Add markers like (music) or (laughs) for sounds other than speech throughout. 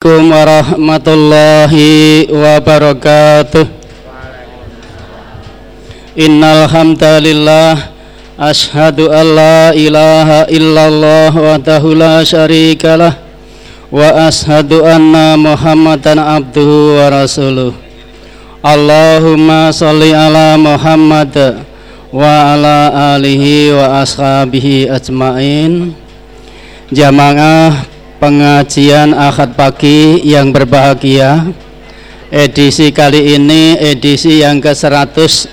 Assalamualaikum warahmatullahi wabarakatuh. Innal hamdalillah ashhadu an la ilaha illallah wahdahu la syarikalah wa ashhadu anna muhammadan abduhu wa rasuluh. Allahumma salli ala Muhammad wa ala alihi wa ashabihi ajmain. Jamaah pengajian Ahad pagi yang berbahagia. Edisi kali ini edisi yang ke-143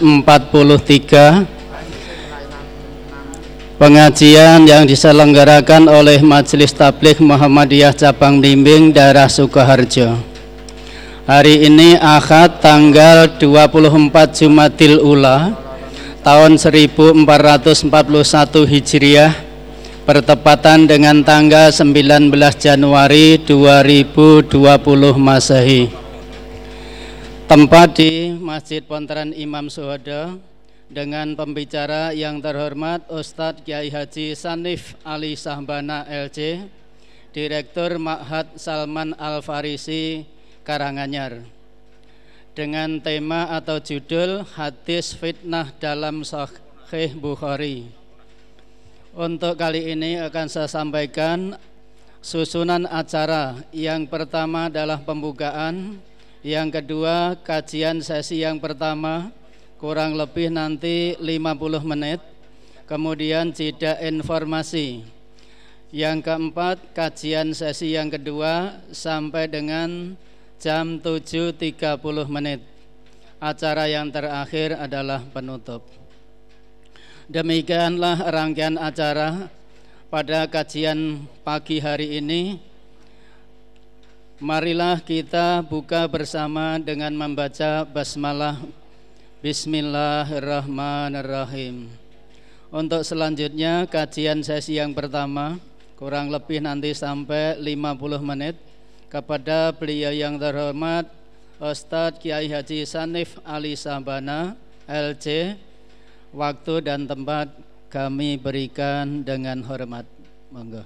pengajian yang diselenggarakan oleh Majelis Tabligh Muhammadiyah Cabang Bimbing Daerah Sukoharjo. Hari ini Ahad tanggal 24 Jumadil Ula tahun 1441 Hijriah bertepatan dengan tanggal 19 Januari 2020 Masehi. Tempat di Masjid Pontaran Imam Suhodo dengan pembicara yang terhormat Ustadz Kiai Haji Sanif Ali Sahbana LC, Direktur Ma'had Salman Al Farisi Karanganyar. Dengan tema atau judul Hadis Fitnah dalam Sahih Bukhari. Untuk kali ini akan saya sampaikan susunan acara. Yang pertama adalah pembukaan, yang kedua kajian sesi yang pertama kurang lebih nanti 50 menit. Kemudian jeda informasi. Yang keempat kajian sesi yang kedua sampai dengan jam 7.30 menit. Acara yang terakhir adalah penutup. Demikianlah rangkaian acara pada kajian pagi hari ini. Marilah kita buka bersama dengan membaca basmalah Bismillahirrahmanirrahim. Untuk selanjutnya kajian sesi yang pertama kurang lebih nanti sampai 50 menit kepada beliau yang terhormat Ustadz Kiai Haji Sanif Ali Sabana LC waktu dan tempat kami berikan dengan hormat. Monggo.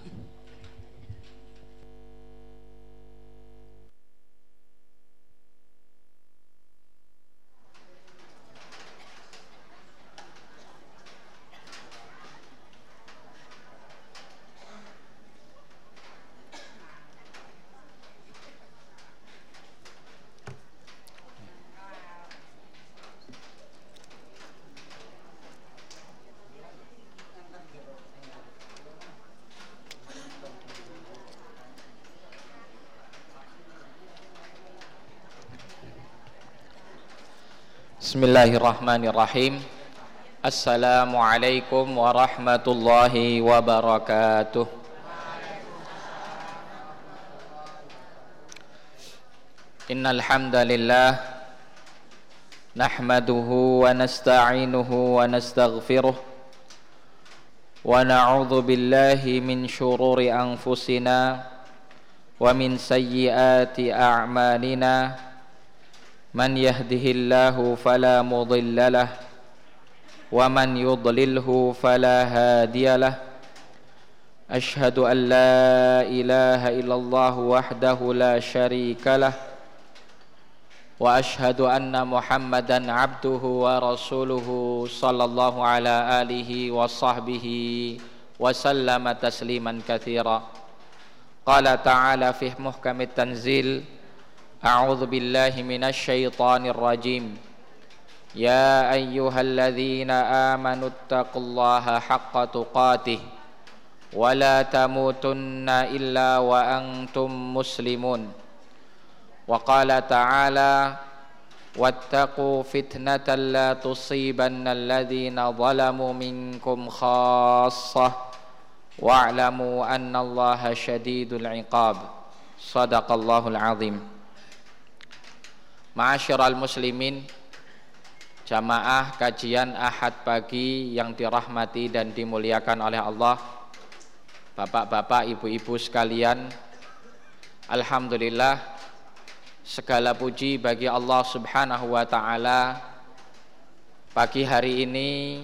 Bismillahirrahmanirrahim. Assalamualaikum warahmatullahi wabarakatuh. Innal hamdalillah nahmaduhu wa nasta'inuhu wa nastaghfiruh wa na'udzu billahi min shururi anfusina wa min sayyiati a'malina من يهده الله فلا مضل له ومن يضلله فلا هادي له. أشهد أن لا إله إلا الله وحده لا شريك له وأشهد أن محمدا عبده ورسوله صلى الله على آله وصحبه وسلم تسليما كثيرا. قال تعالى في محكم التنزيل أعوذ بالله من الشيطان الرجيم. يا أيها الذين آمنوا اتقوا الله حق تقاته ولا تموتن إلا وأنتم مسلمون. وقال تعالى واتقوا فتنة لا تصيبن الذين ظلموا منكم خاصة واعلموا أن الله شديد العقاب. صدق الله العظيم. Ma'asyiral muslimin Jamaah kajian ahad pagi yang dirahmati dan dimuliakan oleh Allah Bapak-bapak, ibu-ibu sekalian Alhamdulillah Segala puji bagi Allah subhanahu wa ta'ala. Pagi hari ini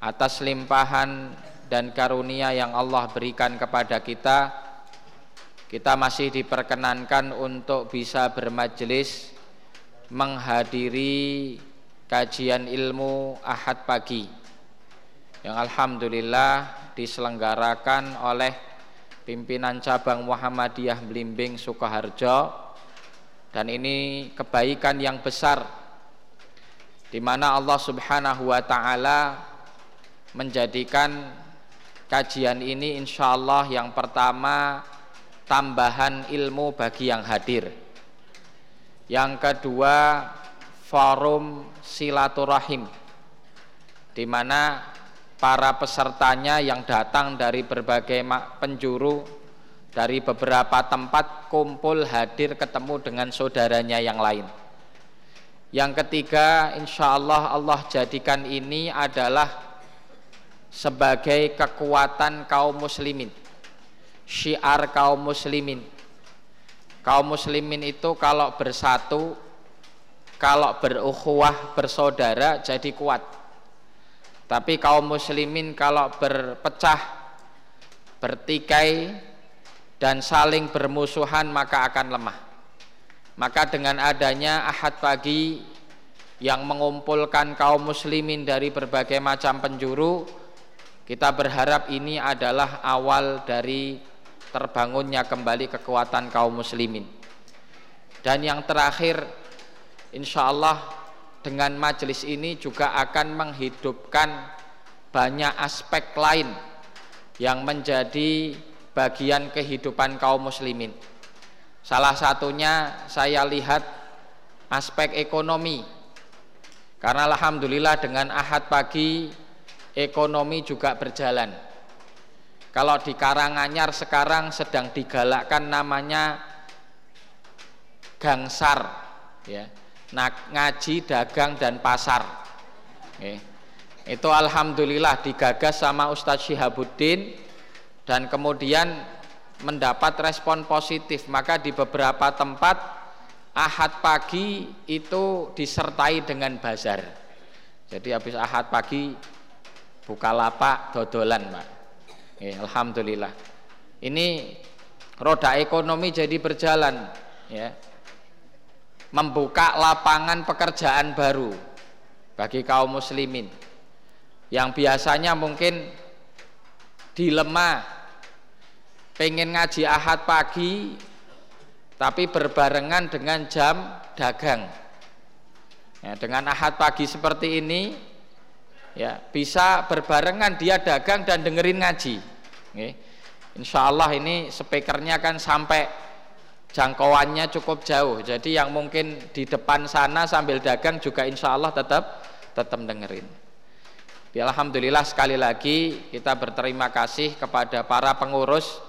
Atas limpahan dan karunia yang Allah berikan kepada kita kita masih diperkenankan untuk bisa bermajelis menghadiri kajian ilmu Ahad pagi yang alhamdulillah diselenggarakan oleh pimpinan cabang Muhammadiyah Blimbing Sukoharjo dan ini kebaikan yang besar di mana Allah Subhanahu wa taala menjadikan kajian ini insya Allah yang pertama tambahan ilmu bagi yang hadir. Yang kedua, forum silaturahim di mana para pesertanya yang datang dari berbagai penjuru dari beberapa tempat kumpul hadir ketemu dengan saudaranya yang lain. Yang ketiga, insya Allah Allah jadikan ini adalah sebagai kekuatan kaum muslimin syiar kaum muslimin kaum muslimin itu kalau bersatu kalau berukhuwah bersaudara jadi kuat. Tapi kaum muslimin kalau berpecah bertikai dan saling bermusuhan maka akan lemah. Maka dengan adanya ahad pagi yang mengumpulkan kaum muslimin dari berbagai macam penjuru kita berharap ini adalah awal dari terbangunnya kembali kekuatan kaum muslimin. Dan yang terakhir insya Allah dengan majelis ini juga akan menghidupkan banyak aspek lain yang menjadi bagian kehidupan kaum muslimin. Salah satunya saya lihat aspek ekonomi. Karena Alhamdulillah dengan ahad pagi ekonomi juga berjalan kalau di Karanganyar sekarang sedang digalakkan namanya gangsar, ya, ngaji, dagang dan pasar. Okay. Itu alhamdulillah digagas sama Ustadz Syihabuddin dan kemudian mendapat respon positif. Maka di beberapa tempat Ahad pagi itu disertai dengan bazar. Jadi habis Ahad pagi buka lapak dodolan, Pak. Ya, Alhamdulillah. Ini roda ekonomi jadi berjalan, ya. Membuka lapangan pekerjaan baru bagi kaum muslimin yang biasanya mungkin dilema pengen ngaji ahad pagi tapi berbarengan dengan jam dagang ya, dengan ahad pagi seperti ini ya bisa berbarengan dia dagang dan dengerin ngaji. Oke. Insya Allah ini speakernya kan sampai jangkauannya cukup jauh. Jadi yang mungkin di depan sana sambil dagang juga insya Allah tetap tetap dengerin. Ya, Alhamdulillah sekali lagi kita berterima kasih kepada para pengurus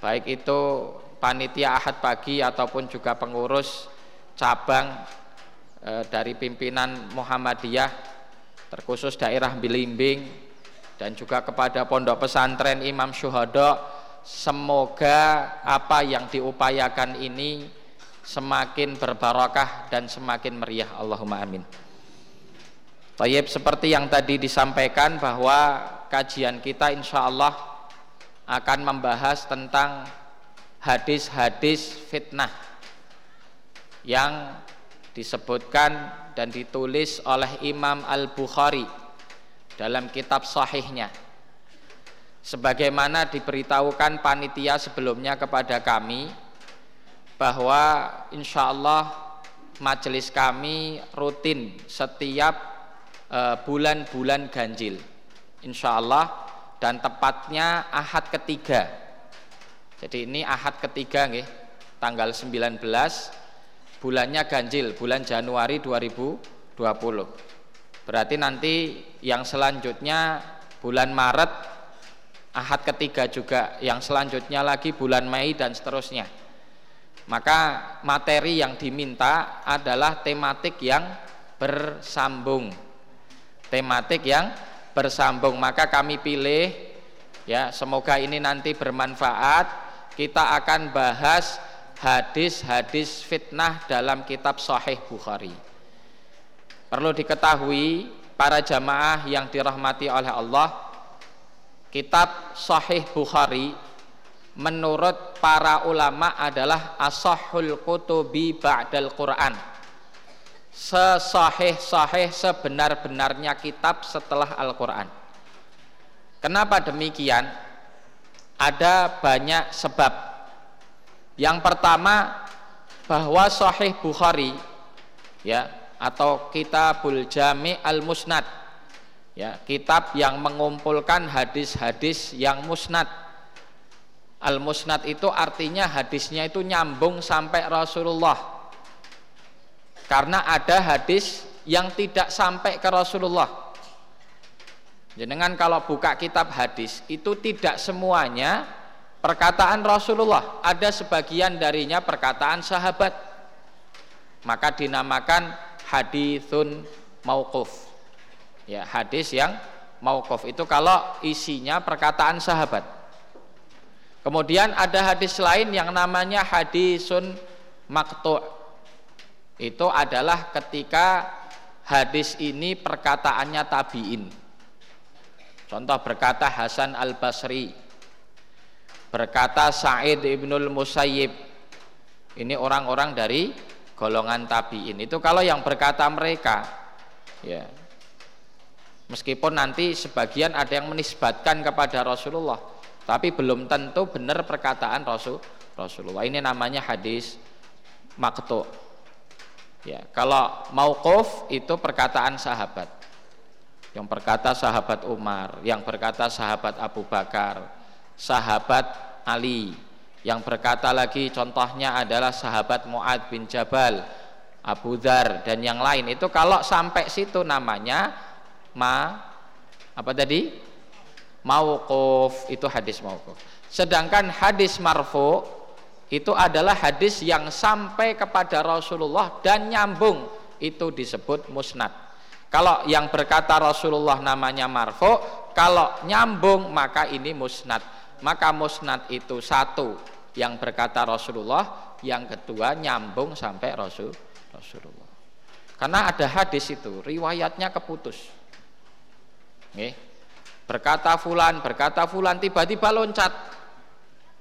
baik itu panitia ahad pagi ataupun juga pengurus cabang e, dari pimpinan Muhammadiyah terkhusus daerah Bilimbing dan juga kepada pondok pesantren Imam Syuhada semoga apa yang diupayakan ini semakin berbarokah dan semakin meriah. Allahumma amin. Tayyib seperti yang tadi disampaikan bahwa kajian kita insya Allah akan membahas tentang hadis-hadis fitnah yang disebutkan dan ditulis oleh Imam Al-Bukhari dalam kitab sahihnya. Sebagaimana diberitahukan panitia sebelumnya kepada kami bahwa insya Allah majelis kami rutin setiap eh, bulan-bulan ganjil insya Allah dan tepatnya ahad ketiga. Jadi ini ahad ketiga nih, tanggal 19 bulannya ganjil bulan Januari 2020 berarti nanti yang selanjutnya bulan Maret ahad ketiga juga yang selanjutnya lagi bulan Mei dan seterusnya. Maka materi yang diminta adalah tematik yang bersambung. Tematik yang bersambung. Maka kami pilih ya semoga ini nanti bermanfaat. Kita akan bahas hadis-hadis fitnah dalam kitab Sahih Bukhari. Perlu diketahui para jamaah yang dirahmati oleh Allah, kitab Sahih Bukhari menurut para ulama adalah asahul kutubi ba'dal Quran. Sesahih-sahih sebenar-benarnya kitab setelah Al-Quran. Kenapa demikian? Ada banyak sebab yang pertama bahwa sahih Bukhari ya atau kitabul jami al musnad ya kitab yang mengumpulkan hadis-hadis yang musnad Al musnad itu artinya hadisnya itu nyambung sampai Rasulullah. Karena ada hadis yang tidak sampai ke Rasulullah. Jenengan kalau buka kitab hadis itu tidak semuanya perkataan Rasulullah, ada sebagian darinya perkataan sahabat. Maka dinamakan hadisun mauquf. Ya, hadis yang mauquf itu kalau isinya perkataan sahabat. Kemudian ada hadis lain yang namanya hadisun maktu. Itu adalah ketika hadis ini perkataannya tabiin. Contoh berkata Hasan Al Basri, berkata Sa'id ibnul Musayyib. Ini orang-orang dari golongan tabiin. Itu kalau yang berkata mereka, ya. Meskipun nanti sebagian ada yang menisbatkan kepada Rasulullah, tapi belum tentu benar perkataan Rasul Rasulullah. Ini namanya hadis maktu. Ya, kalau mauquf itu perkataan sahabat. Yang berkata sahabat Umar, yang berkata sahabat Abu Bakar, sahabat Ali, yang berkata lagi contohnya adalah sahabat Muad bin Jabal, Abu Dhar dan yang lain. Itu kalau sampai situ namanya ma apa tadi? mauquf. Itu hadis mauquf. Sedangkan hadis marfu itu adalah hadis yang sampai kepada Rasulullah dan nyambung. Itu disebut musnad. Kalau yang berkata Rasulullah namanya marfu kalau nyambung maka ini musnad maka musnad itu satu yang berkata Rasulullah yang kedua nyambung sampai Rasul Rasulullah. Karena ada hadis itu riwayatnya keputus. Nih, berkata fulan berkata fulan tiba-tiba loncat.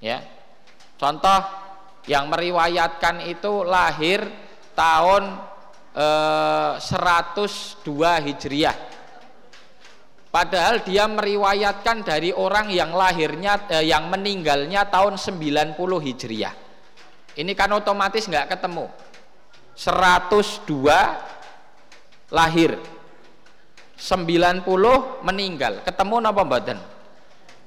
Ya. Contoh yang meriwayatkan itu lahir tahun eh, 102 Hijriah padahal dia meriwayatkan dari orang yang lahirnya eh, yang meninggalnya tahun 90 Hijriah. Ini kan otomatis nggak ketemu. 102 lahir 90 meninggal. Ketemu napa mboten?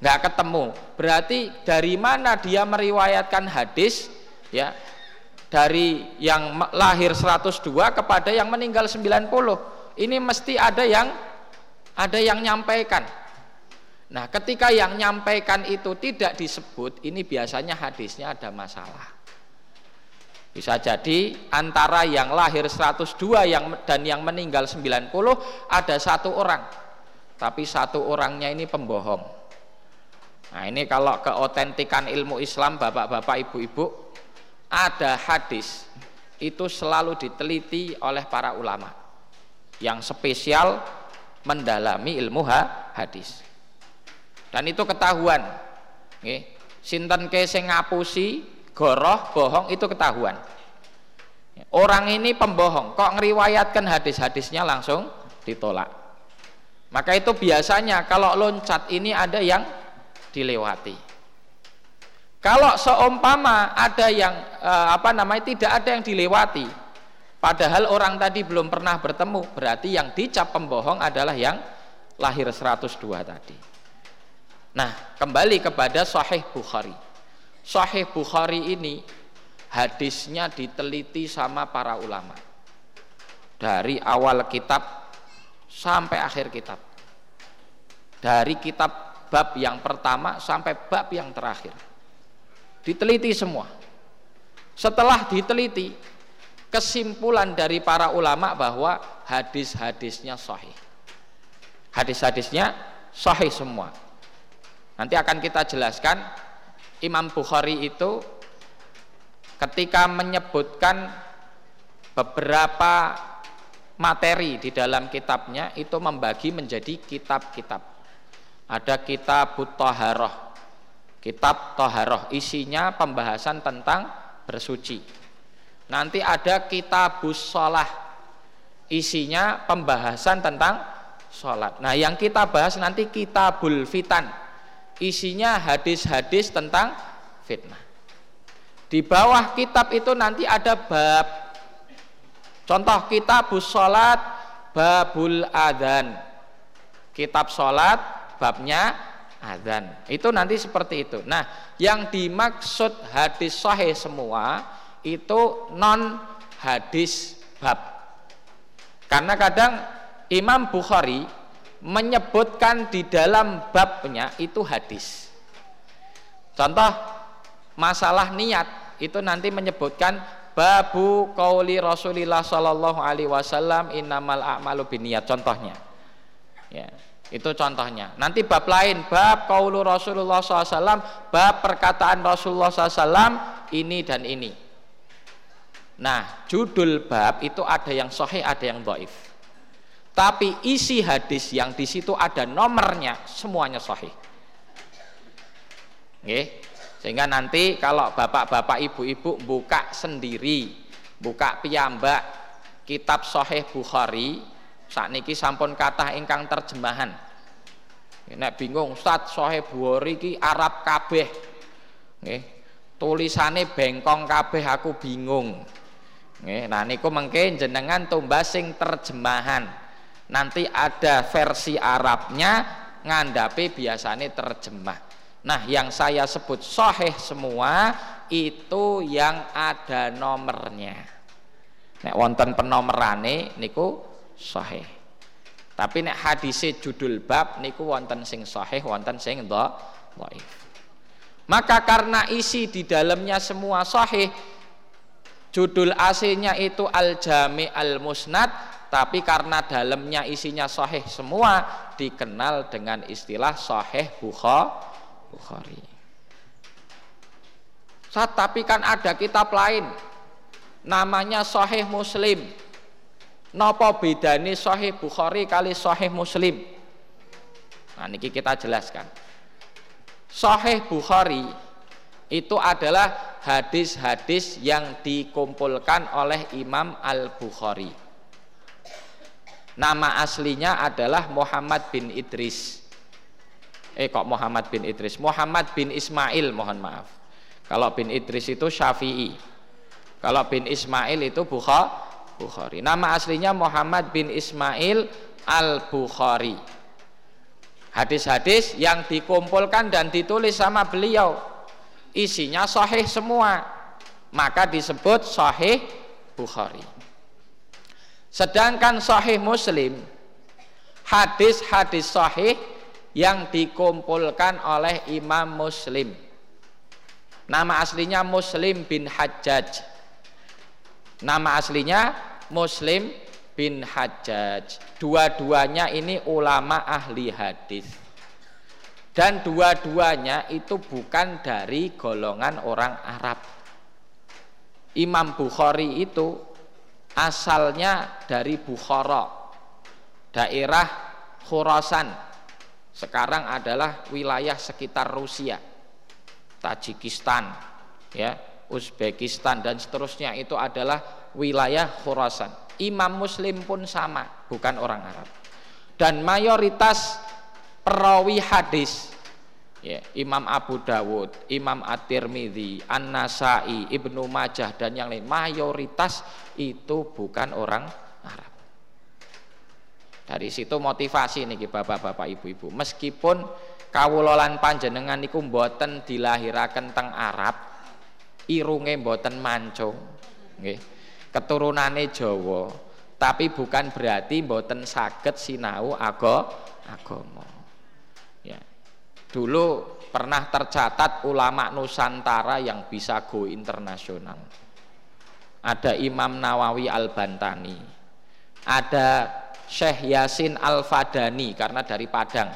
Nggak ketemu. Berarti dari mana dia meriwayatkan hadis ya? Dari yang lahir 102 kepada yang meninggal 90 ini mesti ada yang ada yang nyampaikan nah ketika yang nyampaikan itu tidak disebut ini biasanya hadisnya ada masalah bisa jadi antara yang lahir 102 yang dan yang meninggal 90 ada satu orang. Tapi satu orangnya ini pembohong. Nah, ini kalau keotentikan ilmu Islam Bapak-bapak, Ibu-ibu ada hadis itu selalu diteliti oleh para ulama yang spesial mendalami ilmu hadis. Dan itu ketahuan. Nggih. Sinten ke sing ngapusi goroh bohong itu ketahuan orang ini pembohong kok ngeriwayatkan hadis-hadisnya langsung ditolak maka itu biasanya kalau loncat ini ada yang dilewati kalau seumpama ada yang eh, apa namanya tidak ada yang dilewati padahal orang tadi belum pernah bertemu berarti yang dicap pembohong adalah yang lahir 102 tadi. Nah kembali kepada Sahih Bukhari. Sahih Bukhari ini hadisnya diteliti sama para ulama. Dari awal kitab sampai akhir kitab. Dari kitab bab yang pertama sampai bab yang terakhir. Diteliti semua. Setelah diteliti kesimpulan dari para ulama bahwa hadis-hadisnya sahih. Hadis-hadisnya sahih semua. Nanti akan kita jelaskan Imam Bukhari itu ketika menyebutkan beberapa materi di dalam kitabnya itu membagi menjadi kitab-kitab. Ada kitab Taharah, kitab Toharoh isinya pembahasan tentang bersuci nanti ada kitab sholah. Isinya pembahasan tentang sholat. Nah yang kita bahas nanti kitabul fitan. Isinya hadis-hadis tentang fitnah. Di bawah kitab itu nanti ada bab. Contoh kitabus sholat babul adan kitab sholat babnya adzan. Itu nanti seperti itu. Nah, yang dimaksud hadis sahih semua itu non hadis bab. Karena kadang Imam Bukhari menyebutkan di dalam babnya itu hadis. Contoh masalah niat itu nanti menyebutkan babu qauli Rasulillah sallallahu alaihi wasallam innamal a'malu binniyat contohnya. Ya. Itu contohnya. Nanti bab lain, bab kaulu Rasulullah SAW, bab perkataan Rasulullah SAW, ini dan ini. Nah, judul bab itu ada yang sahih, ada yang doif. Tapi isi hadis yang di situ ada nomornya, semuanya sahih. Oke, Sehingga nanti kalau bapak-bapak, ibu-ibu buka sendiri, buka piyambak kitab Sahih Bukhari, saat niki sampun kata ingkang terjemahan. Nek bingung Ustaz Sohe Buhori ki Arab kabeh. Nggih? Tulisane bengkong kabeh aku bingung nah niku mengke jenengan tumbas sing terjemahan nanti ada versi Arabnya ngandapi biasanya terjemah nah yang saya sebut soheh semua itu yang ada nomornya nek wonten penomerane niku sahih. Tapi nek hadise judul bab niku wonten sing sahih, wonten sing dhaif. Maka karena isi di dalamnya semua sahih, judul aslinya itu Al-Jami Al-Musnad, tapi karena dalamnya isinya sahih semua dikenal dengan istilah sahih Bukhari. Saat tapi kan ada kitab lain namanya Sahih Muslim Napa bedane Sahih Bukhari kali Sahih Muslim? Nah, niki kita jelaskan. Sahih Bukhari itu adalah hadis-hadis yang dikumpulkan oleh Imam Al-Bukhari. Nama aslinya adalah Muhammad bin Idris. Eh kok Muhammad bin Idris? Muhammad bin Ismail, mohon maaf. Kalau bin Idris itu Syafi'i. Kalau bin Ismail itu Bukhari. Nama aslinya Muhammad bin Ismail Al-Bukhari. Hadis-hadis yang dikumpulkan dan ditulis sama beliau isinya sahih semua. Maka disebut sahih Bukhari. Sedangkan sahih Muslim hadis-hadis sahih yang dikumpulkan oleh Imam Muslim. Nama aslinya Muslim bin Hajjaj Nama aslinya Muslim bin Hajjaj. Dua-duanya ini ulama ahli hadis. Dan dua-duanya itu bukan dari golongan orang Arab. Imam Bukhari itu asalnya dari Bukhara, daerah Khurasan. Sekarang adalah wilayah sekitar Rusia, Tajikistan, ya Uzbekistan dan seterusnya itu adalah wilayah Khurasan. Imam Muslim pun sama, bukan orang Arab. Dan mayoritas perawi hadis ya, Imam Abu Dawud, Imam At-Tirmidzi, An-Nasai, Ibnu Majah dan yang lain mayoritas itu bukan orang Arab. Dari situ motivasi nih Bapak-bapak Ibu-ibu. Meskipun kawulolan panjenengan niku mboten dilahiraken teng Arab, irunge mboten mancung nggih keturunane Jawa tapi bukan berarti mboten saged sinau aga agama dulu pernah tercatat ulama Nusantara yang bisa go internasional. Ada Imam Nawawi Al-Bantani. Ada Syekh Yasin Al-Fadani karena dari Padang.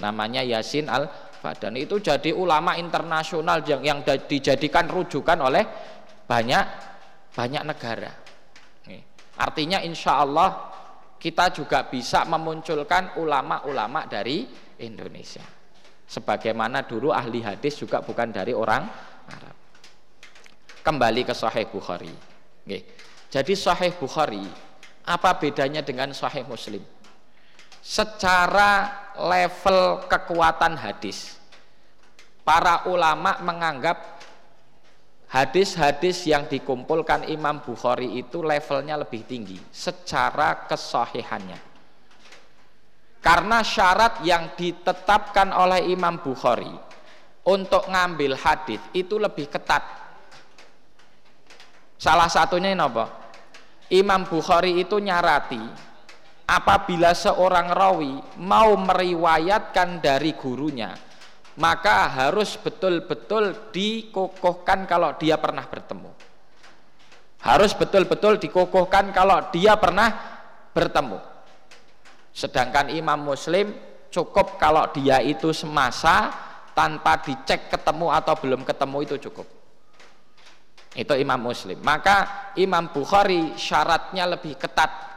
Namanya Yasin Al Badan itu jadi ulama internasional yang yang dijadikan rujukan oleh banyak banyak negara. Artinya insya Allah kita juga bisa memunculkan ulama-ulama dari Indonesia. Sebagaimana dulu ahli hadis juga bukan dari orang Arab kembali ke Sahih Bukhari Oke. jadi Sahih Bukhari apa bedanya dengan Sahih Muslim secara level kekuatan hadis para ulama menganggap hadis-hadis yang dikumpulkan Imam Bukhari itu levelnya lebih tinggi secara kesahihannya. Karena syarat yang ditetapkan oleh Imam Bukhari untuk ngambil hadis itu lebih ketat. Salah satunya ini apa? Imam Bukhari itu nyarati apabila seorang rawi mau meriwayatkan dari gurunya maka harus betul-betul dikokohkan kalau dia pernah bertemu. Harus betul-betul dikokohkan kalau dia pernah bertemu. Sedangkan Imam Muslim cukup kalau dia itu semasa tanpa dicek ketemu atau belum ketemu itu cukup. Itu Imam Muslim. Maka Imam Bukhari syaratnya lebih ketat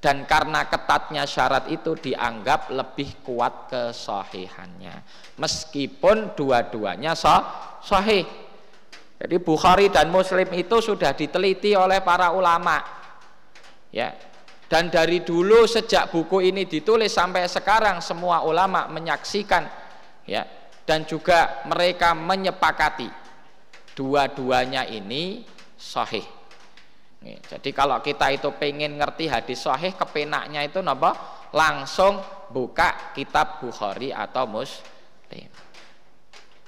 dan karena ketatnya syarat itu dianggap lebih kuat kesahihannya meskipun dua-duanya sah, sahih jadi Bukhari dan Muslim itu sudah diteliti oleh para ulama ya dan dari dulu sejak buku ini ditulis sampai sekarang semua ulama menyaksikan ya dan juga mereka menyepakati dua-duanya ini sahih jadi kalau kita itu pengen ngerti hadis sahih kepenaknya itu napa? Langsung buka kitab Bukhari atau Muslim.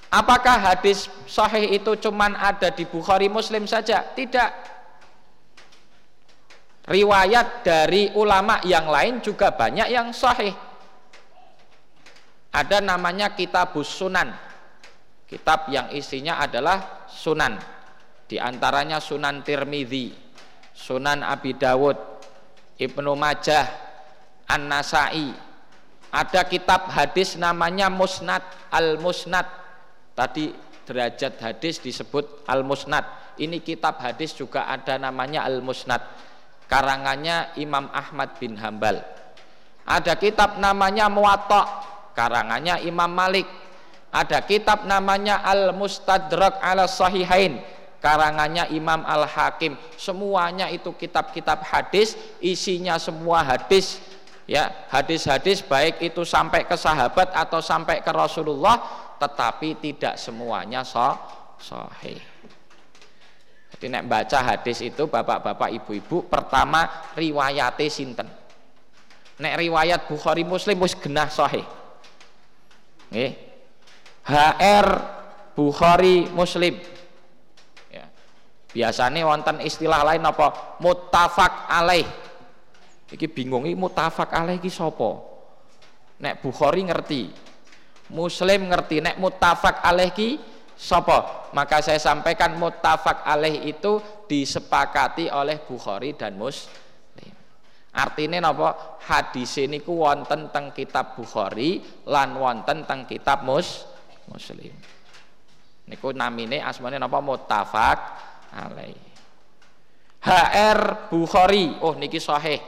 Apakah hadis sahih itu cuman ada di Bukhari Muslim saja? Tidak. Riwayat dari ulama yang lain juga banyak yang sahih. Ada namanya kitab Sunan. Kitab yang isinya adalah sunan. Di antaranya Sunan Tirmidzi, Sunan Abi Dawud, Ibnu Majah, An-Nasai. Ada kitab hadis namanya Musnad, Al-Musnad. Tadi derajat hadis disebut Al-Musnad. Ini kitab hadis juga ada namanya Al-Musnad. Karangannya Imam Ahmad bin Hambal. Ada kitab namanya Muwatta, karangannya Imam Malik. Ada kitab namanya Al-Mustadrak ala Sahihain, karangannya Imam Al-Hakim semuanya itu kitab-kitab hadis isinya semua hadis ya hadis-hadis baik itu sampai ke sahabat atau sampai ke Rasulullah tetapi tidak semuanya sahih jadi nek baca hadis itu bapak-bapak ibu-ibu pertama riwayat sinten nek riwayat Bukhari Muslim wis genah sahih nggih HR Bukhari Muslim Biasanya wonten istilah lain apa? Muttafaq alaih. Iki bingung iki muttafaq alaih iki sapa? Nek Bukhari ngerti. Muslim ngerti nek muttafaq alaih ki sapa? Maka saya sampaikan muttafaq alaih itu disepakati oleh Bukhari dan Muslim. Artinya napa? Hadis ini ku wonten teng kitab Bukhari lan wonten teng kitab Mus Muslim. Niku namine asmane napa muttafaq alaih HR Bukhari oh niki sahih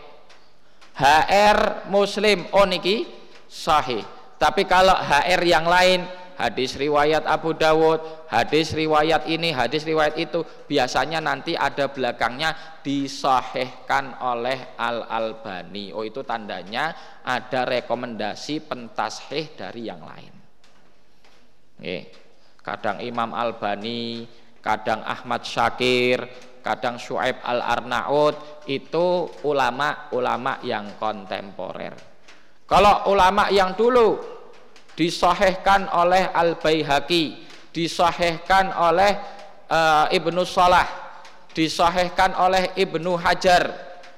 HR Muslim oh niki sahih tapi kalau HR yang lain hadis riwayat Abu Dawud hadis riwayat ini hadis riwayat itu biasanya nanti ada belakangnya disahihkan oleh Al Albani oh itu tandanya ada rekomendasi pentashih dari yang lain Oke. kadang Imam Albani kadang Ahmad Syakir, kadang Shu'aib Al-Arnaud itu ulama-ulama yang kontemporer. Kalau ulama yang dulu disahihkan oleh Al-Baihaqi, disahihkan oleh uh, Ibnu Salah, disahihkan oleh Ibnu Hajar,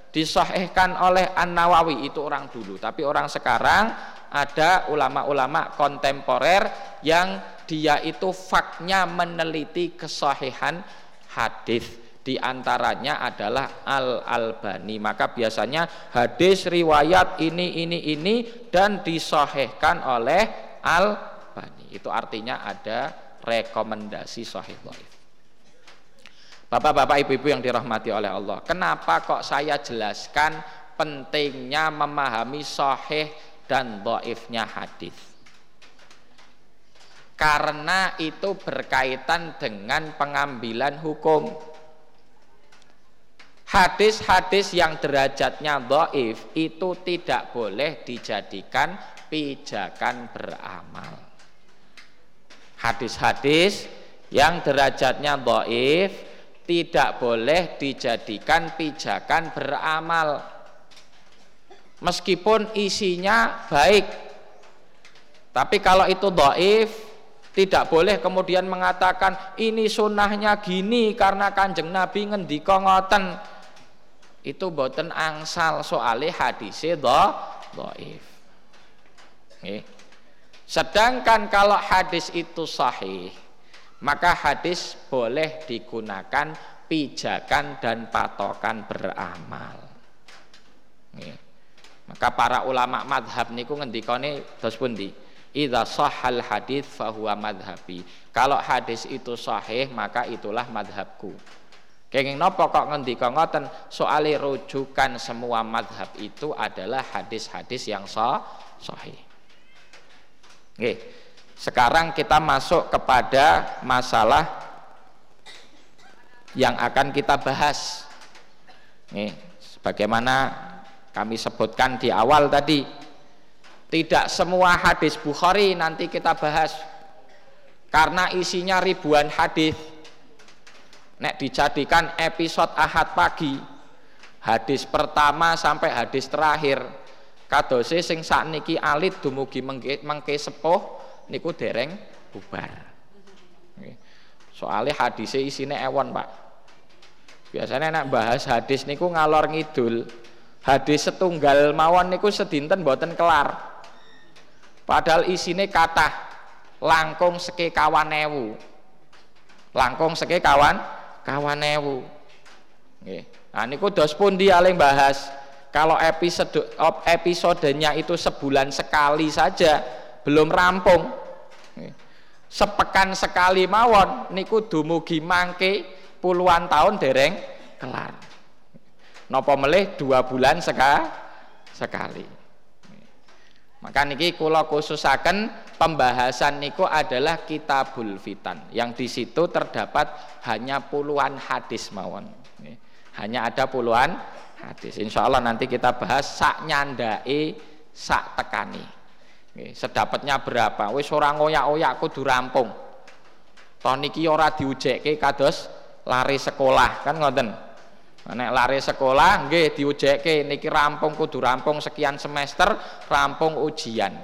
disahihkan oleh An-Nawawi. Itu orang dulu, tapi orang sekarang ada ulama-ulama kontemporer yang dia itu faknya meneliti kesahihan hadis di antaranya adalah Al Albani maka biasanya hadis riwayat ini ini ini dan disahihkan oleh Al Albani itu artinya ada rekomendasi sahih dhaif Bapak-bapak ibu-ibu yang dirahmati oleh Allah kenapa kok saya jelaskan pentingnya memahami sahih dan dhaifnya hadis? Karena itu berkaitan dengan pengambilan hukum hadis-hadis yang derajatnya doif itu tidak boleh dijadikan pijakan beramal hadis-hadis yang derajatnya doif tidak boleh dijadikan pijakan beramal meskipun isinya baik tapi kalau itu doif tidak boleh kemudian mengatakan ini sunnahnya gini karena kanjeng Nabi ngendika ngoten. Itu boten angsal soale hadise do dhaif. Sedangkan kalau hadis itu sahih, maka hadis boleh digunakan pijakan dan patokan beramal. Maka para ulama madhab niku ngendikane terus pundi? Idza sahal hadis fahuwa madhabi. Kalau hadis itu sahih maka itulah madhabku. Kenging nopo kok ngendika ngoten soale rujukan semua madhab itu adalah hadis-hadis yang sah, sahih. Oke. Sekarang kita masuk kepada masalah yang akan kita bahas. Nih, sebagaimana kami sebutkan di awal tadi, tidak semua hadis Bukhari nanti kita bahas karena isinya ribuan hadis. Nek dijadikan episode Ahad pagi, hadis pertama sampai hadis terakhir. Kadose sing sakniki alit dumugi mengke, mengke sepuh niku dereng bubar. Soalnya hadisnya isine ewon, Pak. Biasanya nek bahas hadis niku ngalor ngidul. Hadis setunggal mawon niku sedinten boten kelar Padahal isine kata langkung seke kawan ewu. Langkung seke kawan kawan ewu. Nggih. Nah niku dos pun dia aling bahas. Kalau episode episodenya itu sebulan sekali saja belum rampung. Sepekan sekali mawon niku dumugi mangke puluhan tahun dereng kelar. Nopo melih dua bulan seka, sekali. Maka niki kula khususaken pembahasan niku adalah kitabul fitan yang di situ terdapat hanya puluhan hadis mawon. Hanya ada puluhan hadis. Insya Allah nanti kita bahas sak nyandai sak tekani. Sedapatnya berapa? Wis ora ngoyak-oyak kudu rampung. Toh niki ora diujekke kados lari sekolah kan ngoten. Nek lari sekolah nggih diujekke niki rampung kudu rampung sekian semester, rampung ujian.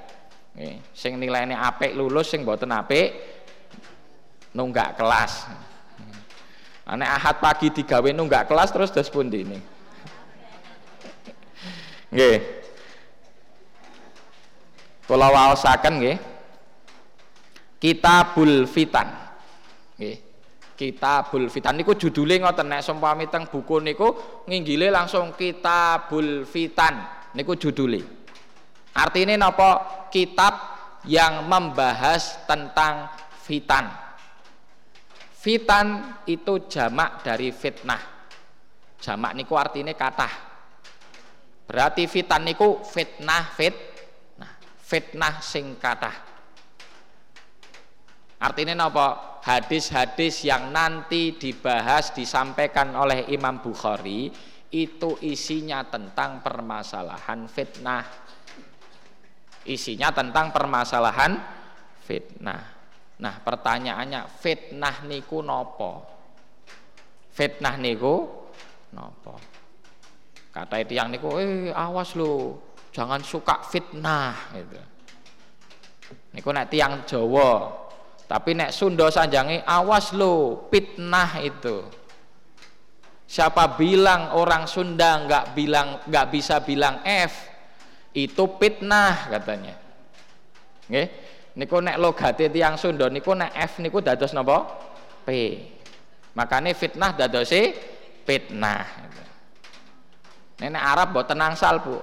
Nggih, sing nilaine apik lulus sing mboten apik nunggak kelas. Nek Ahad pagi digawe nunggak kelas terus dos pundi ini. Nggih. Kula waosaken nggih. Kitabul Fitan. Kitabul Fitan niku judule ngoten nek seumpami teng buku niku nginggile langsung Kitabul Fitan niku judule. Artinya napa? Kitab yang membahas tentang fitan. Fitan itu jamak dari fitnah. Jamak niku artinya kata. Berarti fitan niku fitnah fit. Nah, fitnah sing kata. Artinya napa? hadis-hadis yang nanti dibahas disampaikan oleh Imam Bukhari itu isinya tentang permasalahan fitnah. Isinya tentang permasalahan fitnah. Nah, pertanyaannya fitnah niku nopo? Fitnah niku nopo? Kata itu yang niku, eh awas lo, jangan suka fitnah gitu. Niku nek tiang Jawa tapi nek Sunda sanjangi awas lo fitnah itu. Siapa bilang orang Sunda nggak bilang nggak bisa bilang F itu fitnah katanya. Nggih. Niku nek logate tiyang Sunda niku nek F niku dados napa? P. Makanya fitnah dadosi fitnah. Nenek Arab boten angsal, Bu.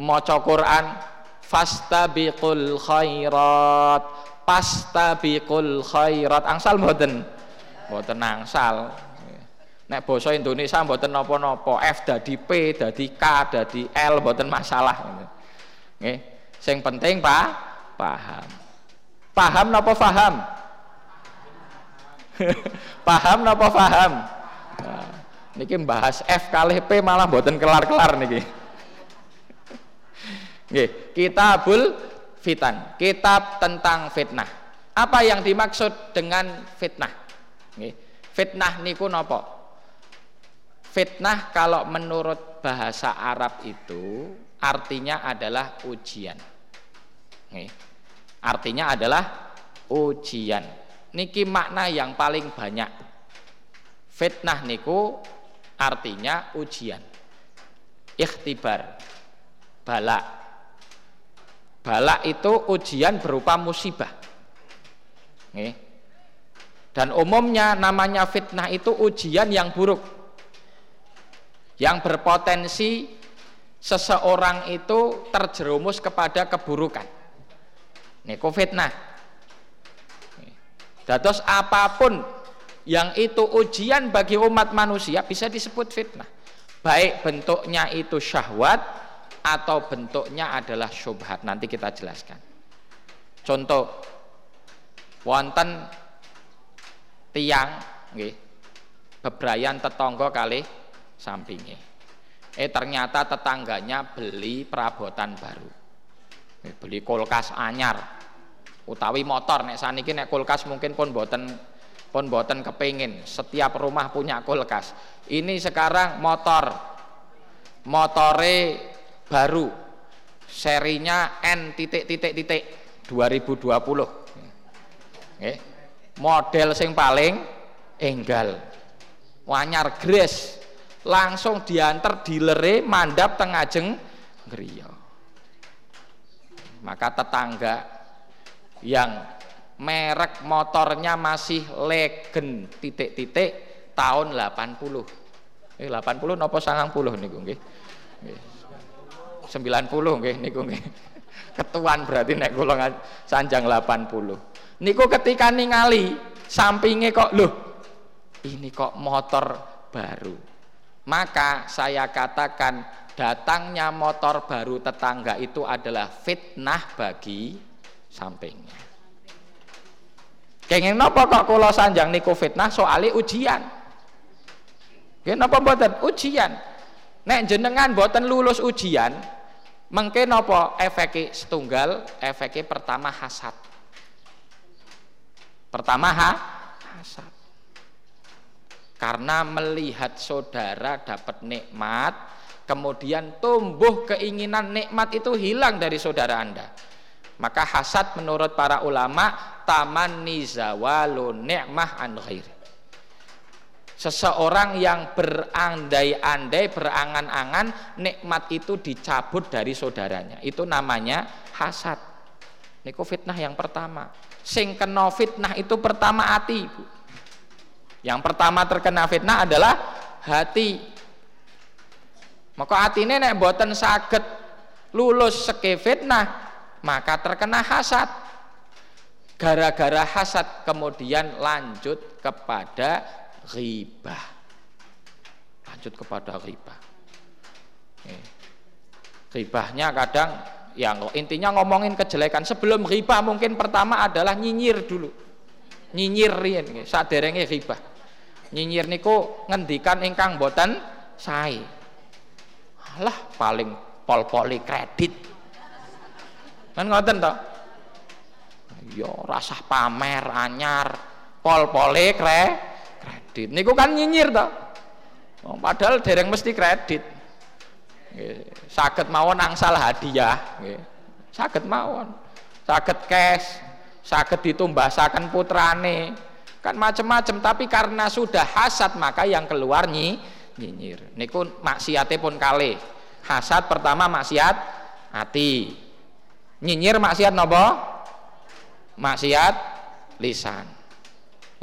Maca Quran fastabiqul khairat pastabiqul khairat. Angsal mboten? Mboten angsal. Nek basa Indonesia mboten napa-napa F dadi P dadi K dadi L mboten masalah. Nggih. Sing penting Pak paham. Paham napa (laughs) paham? paham napa paham? Nah, niki bahas F kali P malah mboten kelar-kelar niki. (laughs) Nggih, kitabul fitan, kitab tentang fitnah. Apa yang dimaksud dengan fitnah? Fitnah niku napa? Fitnah kalau menurut bahasa Arab itu artinya adalah ujian. Artinya adalah ujian. Niki makna yang paling banyak. Fitnah niku artinya ujian. Ikhtibar. Bala. Bala itu ujian berupa musibah. Dan umumnya namanya fitnah itu ujian yang buruk. Yang berpotensi seseorang itu terjerumus kepada keburukan niku fitnah dados apa pun yang itu ujian bagi umat manusia bisa disebut fitnah baik bentuknya itu syahwat atau bentuknya adalah syubhat. Nanti kita jelaskan. Contoh wonten tiang nggih bebrayan tetangga kali sampingnya eh ternyata tetangganya beli perabotan baru. Beli kulkas anyar. Utawi motor nek saniki nek kulkas mungkin pun boten pun boten kepingin. Setiap rumah punya kulkas. Ini sekarang motor. Motore baru. Serinya N titik titik titik 2020 eh, model sing paling enggal. Wanyar gres langsung diantar dilere mandap tengajeng griya. Maka tetangga yang merek motornya masih legen titik-titik tahun 80 eh 80 nopo 90 niku nggih 90 nggih niku nggih ketuan berarti nek kula sanjang 80 niku ketika ningali sampingnya kok loh ini kok motor baru maka saya katakan datangnya motor baru tetangga itu adalah fitnah bagi sampingnya. Kenging napa kok kula sanjang niku fitnah soalnya ujian. Nggih napa mboten? Ujian. Nek jenengan mboten lulus ujian, mengke napa efeke setunggal? Pertama hasad. Pertama ha? hasad. Karena melihat saudara dapat nikmat, kemudian tumbuh keinginan nikmat itu hilang dari saudara Anda. Maka hasad menurut para ulama taman nizawalu ni'mah an ghairi. Seseorang yang berandai-andai, berangan-angan nikmat itu dicabut dari saudaranya. Itu namanya hasad. Niku fitnah yang pertama. Sing kena fitnah itu pertama hati. Yang pertama terkena fitnah adalah hati. Maka hati ini nek boten sakit lulus seke fitnah maka terkena hasad gara-gara hasad kemudian lanjut kepada ghibah lanjut kepada ghibah ghibahnya kadang yang intinya ngomongin kejelekan. Sebelum ghibah mungkin pertama adalah nyinyir dulu. Nyinyir riyen saderenge ghibah nyinyir niku ngendikan ingkang boten sae. Alah paling pol-poli kredit. Kan ngoten to? Ya rasah pamer anyar, pol-pole kre kredit. Niku kan nyinyir to. Oh, padahal dereng mesti kredit. Saged mawon angsal hadiah. Saged mawon. Saged cash, saged ditumbasaken putrane. Kan macam-macam, tapi karena sudah hasad maka yang keluar nyi, nyinyir. Niku maksiate pun kali. Hasad pertama maksiat hati nyinyir maksiat nopo maksiat lisan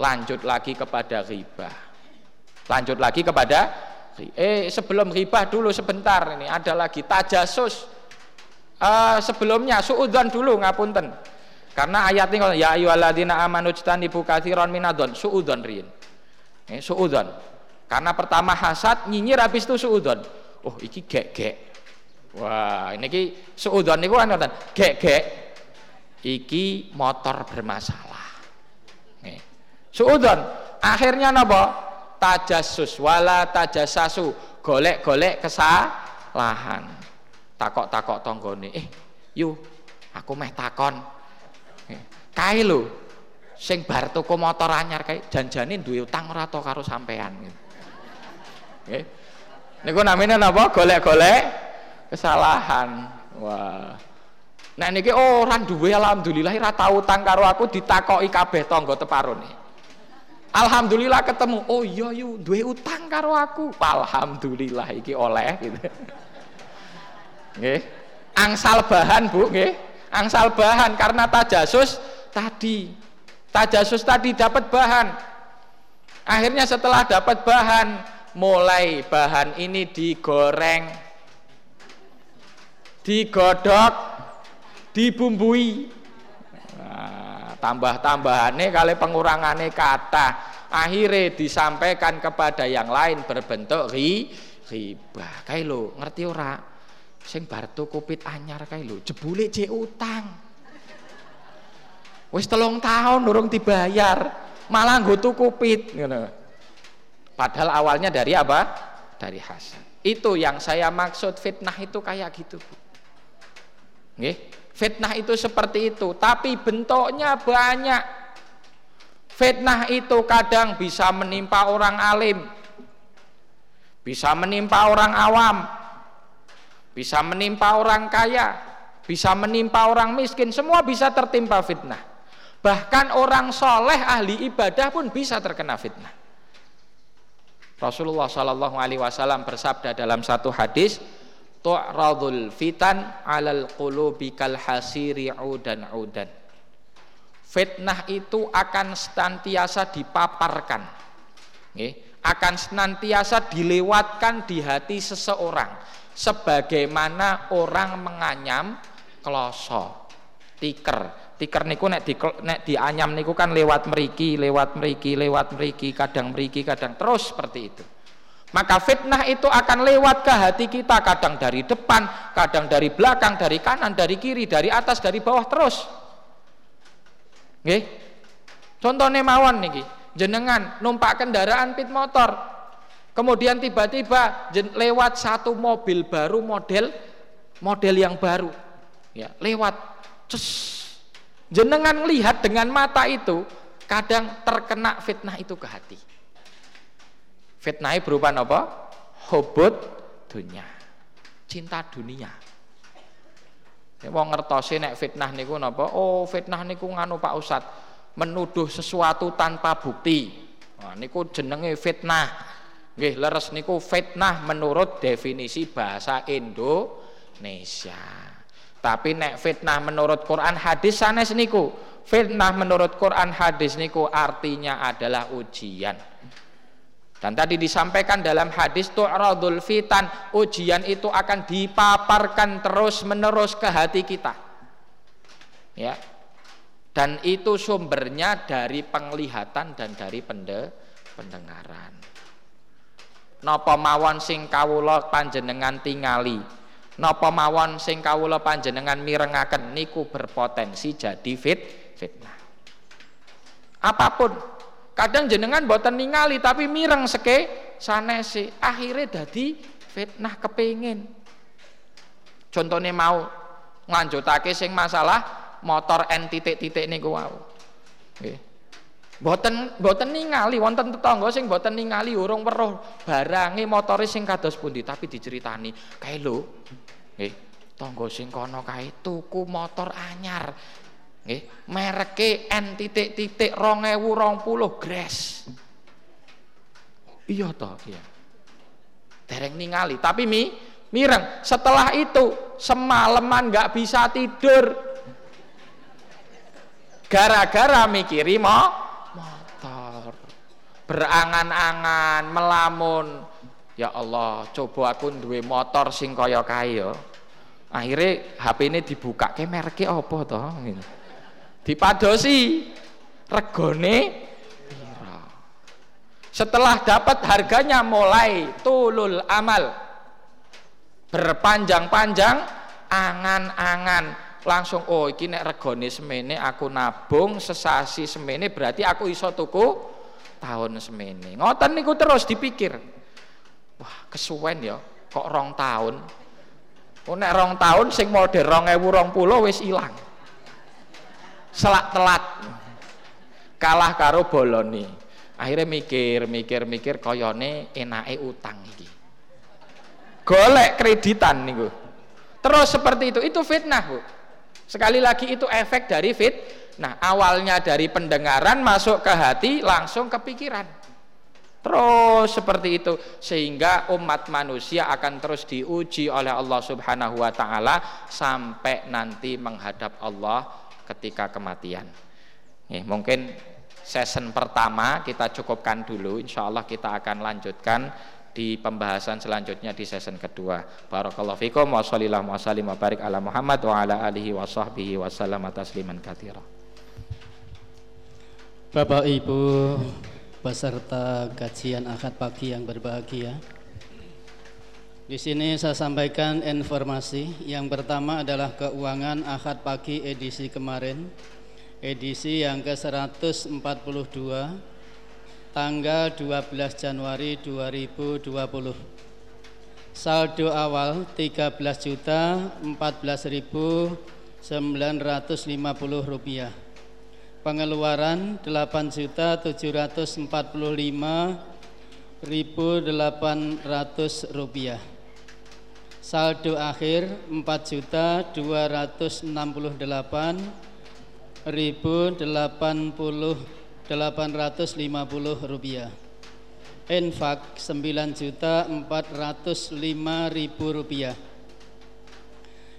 lanjut lagi kepada ghibah lanjut lagi kepada eh sebelum ghibah dulu sebentar ini ada lagi tajasus. Uh, sebelumnya suudzon dulu ngapunten. Karena ayat ini ya ayyuhalladzina amanu jtanibu katsiran minadzon suudzon riyin eh, suudzon. Karena pertama hasad nyinyir habis itu suudzon. Oh iki gek-gek. Wah, ini ki suudon niku kan ngoten, gek-gek. iki motor bermasalah. Suudon akhirnya napa tajasus wala tajasasu golek-golek kesalahan takok-takok tonggone eh yu aku meh takon kae lho sing bar tuku motor anyar kae janjane duwe utang ora to karo sampean. Nggih. Niku namanya napa? Golek-golek kesalahan. Wah. Nah niki orang duwe alhamdulillah ora tau utang karo aku ditakoki kabeh tangga teparone. Alhamdulillah ketemu. Oh iya yu duwe utang karo aku. Alhamdulillah iki oleh gitu. Nggih. Angsal bahan, Bu, nggih. Angsal bahan karena tajasus tadi. Tajasus tadi dapat bahan. Akhirnya setelah dapat bahan, mulai bahan ini digoreng, digodok, dibumbui. Tambah-tambahannya kali pengurangannya kata akhirnya disampaikan kepada yang lain berbentuk ri riba. Kayak lo ngerti ora? Sing bar kupit anyar kayak lo jebule je utang. Wis telung tahun durung dibayar, malah nggo kupit ngono. Padahal awalnya dari apa? Dari hasad. Itu yang saya maksud fitnah itu kayak gitu. Nggih. Fitnah itu seperti itu, tapi bentuknya banyak. Fitnah itu kadang bisa menimpa orang alim, bisa menimpa orang awam, bisa menimpa orang kaya, bisa menimpa orang miskin, semua bisa tertimpa fitnah. Bahkan orang soleh ahli ibadah pun bisa terkena fitnah. Rasulullah Shallallahu Alaihi Wasallam bersabda dalam satu hadis, tu'radul fitan alal qulubi kal hasiri udan udan. Fitnah itu akan senantiasa dipaparkan, akan senantiasa dilewatkan di hati seseorang, sebagaimana orang menganyam kloso, tiker, tiker niku nek di nek dianyam niku kan lewat meriki, lewat meriki, lewat meriki, kadang meriki, kadang terus seperti itu. Maka fitnah itu akan lewat ke hati kita kadang dari depan, kadang dari belakang, dari kanan, dari kiri, dari atas, dari bawah terus. Nggih. Contohnya mawon niki, jenengan numpak kendaraan pit motor. Kemudian tiba-tiba lewat satu mobil baru model model yang baru. Ya, lewat ces Jenengan lihat dengan mata itu, kadang terkena fitnah itu ke hati. Fitnah berupa apa? Hobot dunia. Cinta dunia. Ya, wong ngertosi nek fitnah niku napa? Oh, fitnah niku nganu Pak Ustad, menuduh sesuatu tanpa bukti. Nah, niku jenenge fitnah. Nggih, leres niku fitnah menurut definisi bahasa Indonesia. Tapi nek fitnah menurut Quran hadis sanes niku. Fitnah menurut Quran hadis niku artinya adalah ujian. Dan tadi disampaikan dalam hadis tu'radul fitan, ujian itu akan dipaparkan terus-menerus ke hati kita. Ya. Dan itu sumbernya dari penglihatan dan dari pende, pendengaran. Napa mawon sing kawula panjenengan tingali napa mawon sing kawula panjenengan mirengaken niku berpotensi jadi fit fitnah. Apa pun kadang jenengan boten ningali tapi mireng seke sanese akhirnya dadi fitnah kepingin. Contohnya mau nglanjutake sing masalah motor N titik-titik niku wau. Nggih. Boten boten ningali wonten tetangga sing boten ningali urung weruh barange motore sing kados pundi tapi diceritani kae lho nggih tangga sing kono kae tuku motor anyar nggih. Mereke N titik-titik 2020 Gres. Iya toh iya. Dereng ningali tapi mi mireng. Setelah itu semalaman nggak bisa tidur. Gara-gara mikiri mau motor. Berangan-angan melamun. Ya Allah, coba aku duwe motor sing kaya kae ya. Akhirnya HP ini dibuka ke mereknya apa toh? Dipadosi regone. Setelah dapat harganya mulai tulul amal. Berpanjang-panjang angan-angan langsung oh iki nek regane semene aku nabung sesasi semene berarti aku iso tuku tahun semene. Ngoten niku terus dipikir. Wah, kesuwen ya kok rong tahun. Oh nek rong tahun sing model 2020 wis ilang. Selak telat. Kalah karo boloni. Akhirnya mikir, mikir, mikir koyone enake utang iki. Golek kreditan niku. Terus seperti itu, itu fitnah, Bu. Sekali lagi itu efek dari fit. Nah, awalnya dari pendengaran masuk ke hati langsung ke pikiran. Terus seperti itu sehingga umat manusia akan terus diuji oleh Allah Subhanahu wa taala sampai nanti menghadap Allah ketika kematian. Nih, mungkin season pertama kita cukupkan dulu insya Allah kita akan lanjutkan di pembahasan selanjutnya di season kedua. Barakallahu fikum wa sallallahu wa sallim wa barik ala Muhammad wa ala alihi wa sahbihi wa sallam tasliman katsira. Bapak Ibu peserta kajian akad pagi yang berbahagia. Di sini saya sampaikan informasi. Yang pertama adalah keuangan akad pagi edisi kemarin, edisi yang ke-142 tanggal 12 Januari 2020 saldo awal 13 juta 14.950 rupiah. Pengeluaran 8 juta 745 1.800 rupiah saldo akhir 4 juta 268 1080 850 rupiah. Infak 9 juta 405 ribu rupiah.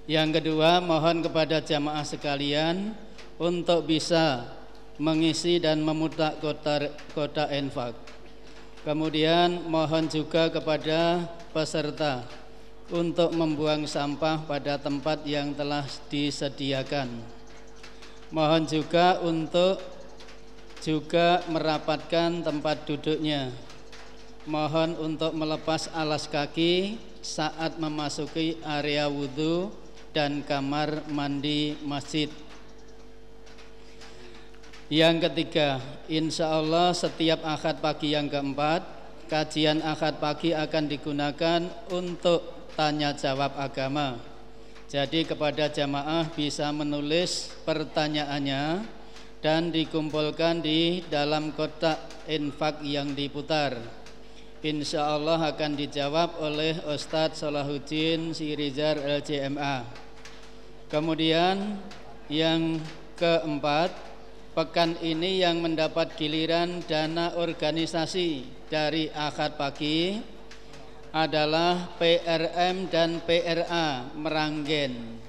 Yang kedua mohon kepada jamaah sekalian untuk bisa mengisi dan memutar kota, kota infak kemudian mohon juga kepada peserta untuk membuang sampah pada tempat yang telah disediakan mohon juga untuk juga merapatkan tempat duduknya. Mohon untuk melepas alas kaki saat memasuki area wudhu dan kamar mandi masjid. Yang ketiga, insya Allah setiap akad pagi yang keempat, kajian akad pagi akan digunakan untuk tanya jawab agama. Jadi kepada jamaah bisa menulis pertanyaannya dan dikumpulkan di dalam kotak infak yang diputar. Insya Allah akan dijawab oleh Ustadz Salahuddin Sirizar LCMA. Kemudian yang keempat, pekan ini yang mendapat giliran dana organisasi dari akad pagi adalah PRM dan PRA Meranggen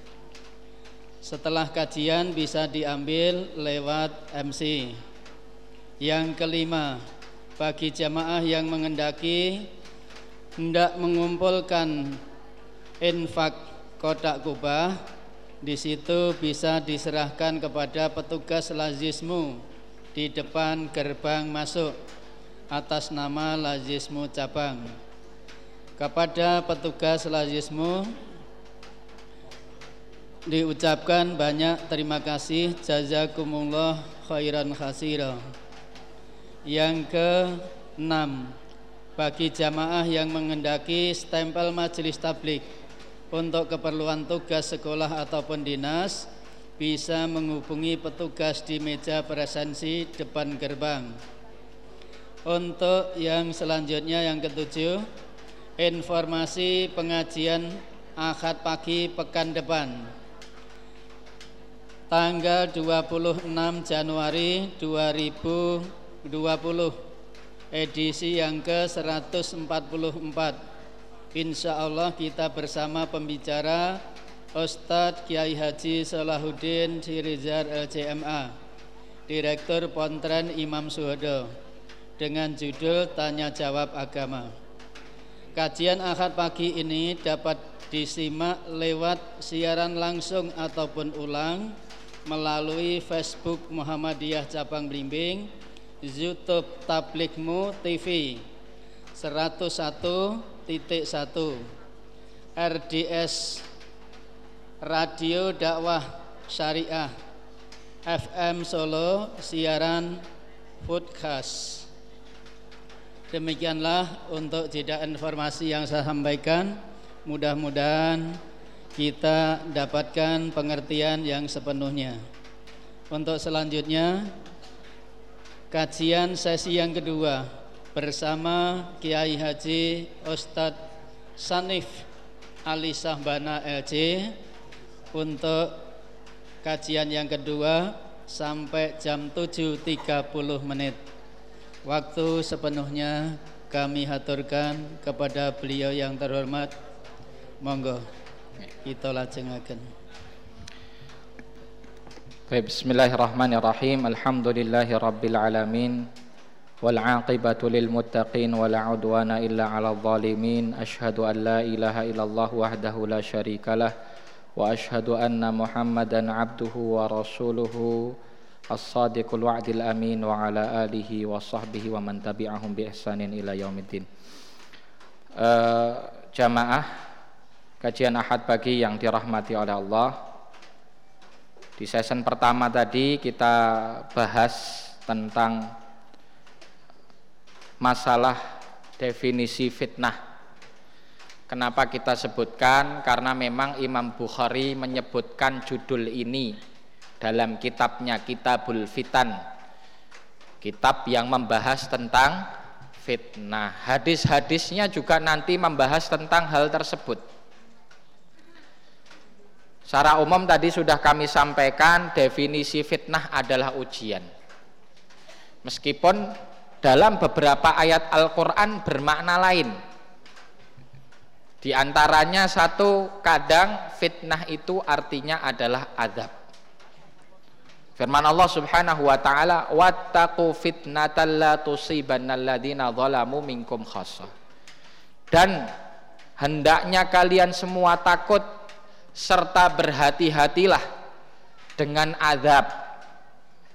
setelah kajian bisa diambil lewat MC. Yang kelima, bagi jamaah yang mengendaki hendak mengumpulkan infak kotak kubah, di situ bisa diserahkan kepada petugas lazismu di depan gerbang masuk atas nama lazismu cabang. Kepada petugas lazismu diucapkan banyak terima kasih. Jazakumullah khairan khasira. Yang ke enam bagi jamaah yang mengendaki stempel majelis tablik untuk keperluan tugas sekolah ataupun dinas bisa menghubungi petugas di meja presensi depan gerbang. Untuk yang selanjutnya yang ketujuh informasi pengajian akad pagi pekan depan. Tanggal 26 Januari 2020 edisi yang ke-144 Insya Allah kita bersama pembicara Ustadz Kiai Haji Salahuddin Sirizar LCMA Direktur Pontren Imam Suhodo dengan judul Tanya Jawab Agama Kajian Ahad pagi ini dapat disimak lewat siaran langsung ataupun ulang melalui Facebook Muhammadiyah Cabang Blimbing, YouTube Tablikmu TV 101.1, RDS Radio Dakwah Syariah FM Solo siaran podcast. Demikianlah untuk jeda informasi yang saya sampaikan. Mudah-mudahan kita dapatkan pengertian yang sepenuhnya. Untuk selanjutnya kajian sesi yang kedua bersama Kiai Haji Ustadz Sanif Ali Sahbana LC untuk kajian yang kedua sampai jam 7.30 menit. Waktu sepenuhnya kami haturkan kepada beliau yang terhormat Monggo kita lajengaken. Baik, bismillahirrahmanirrahim. Alhamdulillahi rabbil alamin. Wal aqibatu lil muttaqin wa la udwana illa 'alal zalimin. Asyhadu an la ilaha illallah wahdahu la syarikalah wa asyhadu anna Muhammadan 'abduhu wa rasuluhu as-sadiqul wa'dil amin wa ala alihi wa sahbihi wa man tabi'ahum bi ihsanin ila yaumiddin. Uh, jamaah kajian Ahad pagi yang dirahmati oleh Allah. Di season pertama tadi kita bahas tentang masalah definisi fitnah. Kenapa kita sebutkan? Karena memang Imam Bukhari menyebutkan judul ini dalam kitabnya Kitabul Fitan. Kitab yang membahas tentang fitnah. Hadis-hadisnya juga nanti membahas tentang hal tersebut. Secara umum tadi sudah kami sampaikan definisi fitnah adalah ujian. Meskipun dalam beberapa ayat Al-Quran bermakna lain. Di antaranya satu kadang fitnah itu artinya adalah azab. Firman Allah Subhanahu wa taala, "Wattaqu fitnatal la tusibannal ladzina zalamu minkum khassah." Dan hendaknya kalian semua takut serta berhati-hatilah dengan azab.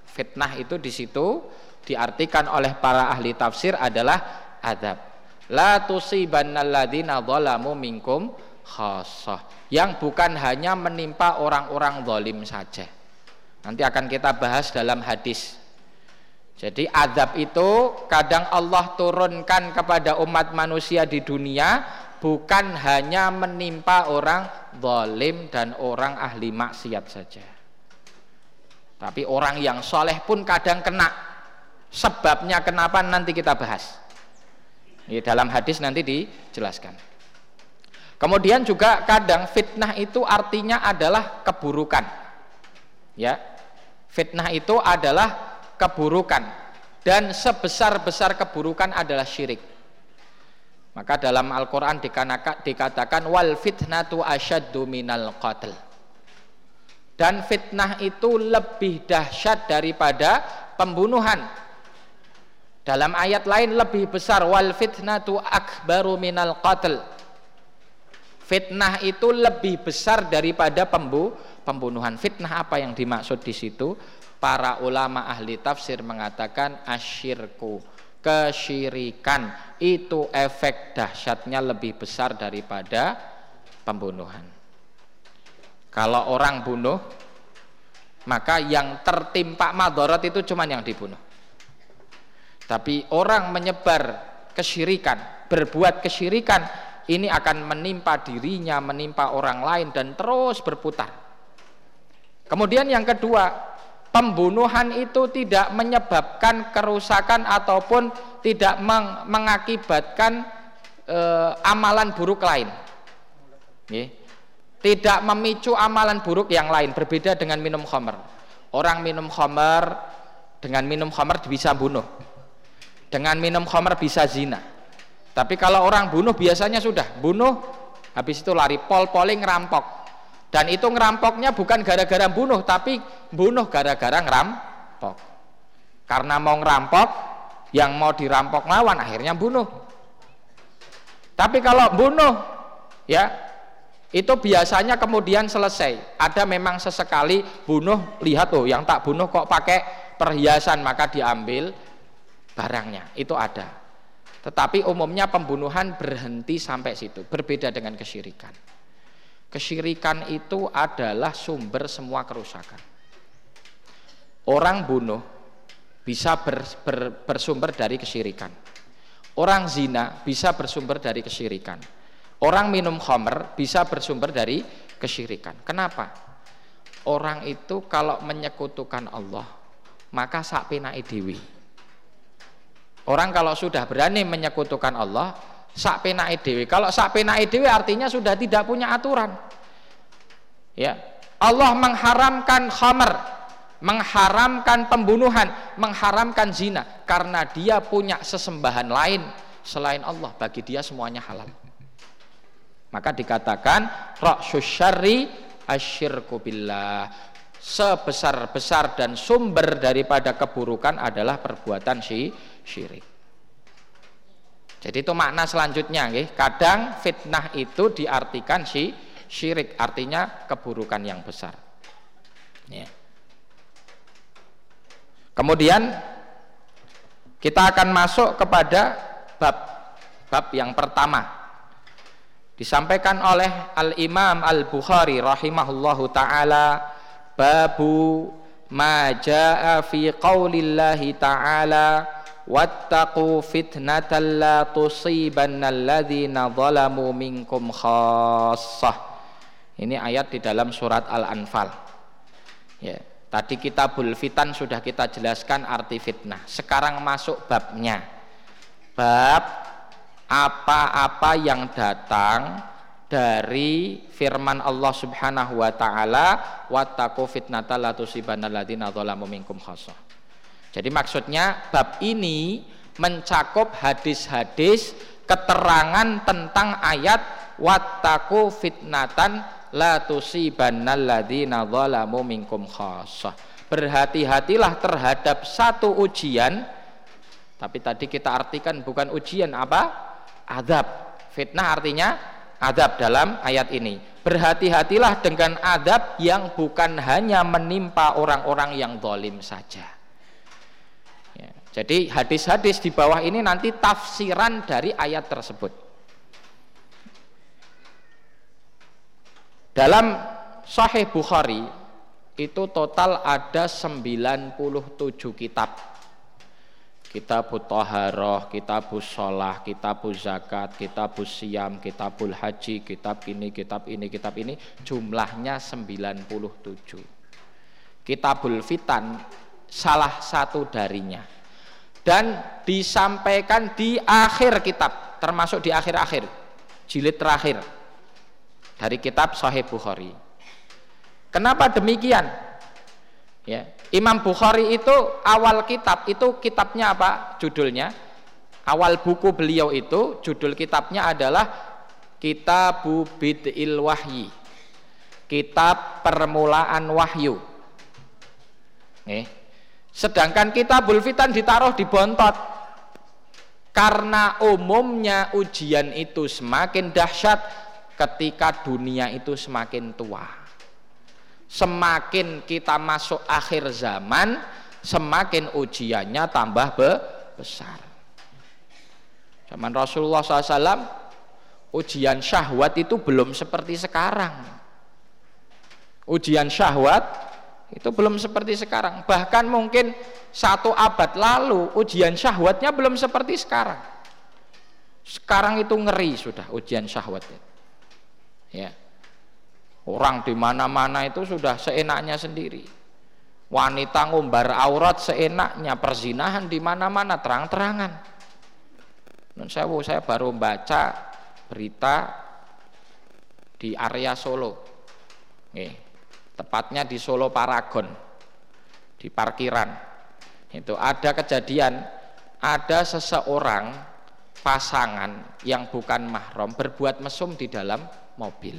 Fitnah itu di situ diartikan oleh para ahli tafsir adalah azab. La tusibannalladzina zalamu minkum khassah. Yang bukan hanya menimpa orang-orang zalim saja. Nanti akan kita bahas dalam hadis. Jadi azab itu kadang Allah turunkan kepada umat manusia di dunia bukan hanya menimpa orang zalim dan orang ahli maksiat saja. Tapi orang yang soleh pun kadang kena. Sebabnya kenapa nanti kita bahas. Di dalam hadis nanti dijelaskan. Kemudian juga kadang fitnah itu artinya adalah keburukan. Ya. Fitnah itu adalah keburukan dan sebesar-besar keburukan adalah syirik. Maka dalam Al-Quran dikatakan wal fitnatu asyaddu minal qatl. Dan fitnah itu lebih dahsyat daripada pembunuhan. Dalam ayat lain lebih besar wal fitnatu akbaru minal qatl. Fitnah itu lebih besar daripada pembu pembunuhan. Fitnah apa yang dimaksud di situ? Para ulama ahli tafsir mengatakan asyirku kesyirikan itu efek dahsyatnya lebih besar daripada pembunuhan. Kalau orang bunuh, maka yang tertimpa madorot itu cuma yang dibunuh. Tapi orang menyebar kesyirikan, berbuat kesyirikan, ini akan menimpa dirinya, menimpa orang lain dan terus berputar. Kemudian yang kedua, pembunuhan itu tidak menyebabkan kerusakan ataupun tidak meng mengakibatkan e, amalan buruk lain. Tidak memicu amalan buruk yang lain berbeda dengan minum khamar. Orang minum khamar dengan minum khamar bisa bunuh. Dengan minum khamar bisa zina. Tapi kalau orang bunuh biasanya sudah bunuh habis itu lari pol-poling rampok dan itu ngerampoknya bukan gara-gara bunuh, tapi bunuh gara-gara ngerampok. Karena mau ngerampok, yang mau dirampok lawan akhirnya bunuh. Tapi kalau bunuh, ya itu biasanya kemudian selesai. Ada memang sesekali bunuh, lihat tuh yang tak bunuh kok pakai perhiasan maka diambil barangnya. Itu ada. Tetapi umumnya pembunuhan berhenti sampai situ, berbeda dengan kesyirikan. Kesyirikan itu adalah sumber semua kerusakan. Orang bunuh bisa ber, ber, bersumber dari kesyirikan. Orang zina bisa bersumber dari kesyirikan. Orang minum khamr bisa bersumber dari kesyirikan. Kenapa? Orang itu kalau menyekutukan Allah, maka sak penake dewi. Orang kalau sudah berani menyekutukan Allah, sak dewi. Kalau sak dewi artinya sudah tidak punya aturan. Ya. Allah mengharamkan khamr, mengharamkan pembunuhan, mengharamkan zina karena dia punya sesembahan lain selain Allah. Bagi dia semuanya halal. Maka dikatakan ra'sus syarri asyirku billah. Sebesar-besar dan sumber daripada keburukan adalah perbuatan syirik. Jadi itu makna selanjutnya, nggih. Kadang fitnah itu diartikan si syirik, artinya keburukan yang besar. Ya. Kemudian kita akan masuk kepada bab bab yang pertama. Disampaikan oleh Al-Imam Al-Bukhari rahimahullahu taala babu ma jaa fi qaulillahi ta'ala wattaqu fitnatan la tusibanna alladhina zalamu minkum khassah. Ini ayat di dalam surat Al-Anfal. Ya tadi kitabul fitan sudah kita jelaskan arti fitnah. Sekarang masuk babnya. Bab apa-apa yang datang dari firman Allah Subhanahu wa taala wattaqu fitnatan la tusibanna alladhina zalamu minkum khassah jadi maksudnya bab ini mencakup hadis-hadis keterangan tentang ayat wattaku fitnatan la tusibannal ladzina zalamu minkum khassah. Berhati-hatilah terhadap satu ujian tapi tadi kita artikan bukan ujian apa? Adab. Fitnah artinya adab dalam ayat ini. Berhati-hatilah dengan adab yang bukan hanya menimpa orang-orang yang zalim saja jadi hadis-hadis di bawah ini nanti tafsiran dari ayat tersebut. Dalam Sahih Bukhari itu total ada 97 kitab. Kitab Toharoh, kitab Sholah, kitab Zakat, kitab Siam, kitab Haji, kitab ini, kitab ini, kitab ini jumlahnya 97. Kitabul Fitan salah satu darinya dan disampaikan di akhir kitab termasuk di akhir-akhir jilid terakhir dari kitab Sahih Bukhari. Kenapa demikian? Ya Imam Bukhari itu awal kitab itu kitabnya apa judulnya? Awal buku beliau itu judul kitabnya adalah Kitabu Bid'il Wahyi kitab permulaan wahyu. Eh, Sedangkan kita bulfitan ditaruh di bontot. Karena umumnya ujian itu semakin dahsyat ketika dunia itu semakin tua. Semakin kita masuk akhir zaman, semakin ujiannya tambah be besar. Zaman Rasulullah SAW, ujian syahwat itu belum seperti sekarang. Ujian syahwat itu belum seperti sekarang. Bahkan mungkin satu abad lalu ujian syahwatnya belum seperti sekarang. Sekarang itu ngeri sudah ujian syahwatnya. Ya. Orang di mana-mana itu sudah seenaknya sendiri. Wanita ngumbar aurat seenaknya, perzinahan di mana-mana terang-terangan. Dan saya, saya baru baca berita di area Solo. Nih, tepatnya di Solo Paragon di parkiran. Itu ada kejadian ada seseorang pasangan yang bukan mahram berbuat mesum di dalam mobil.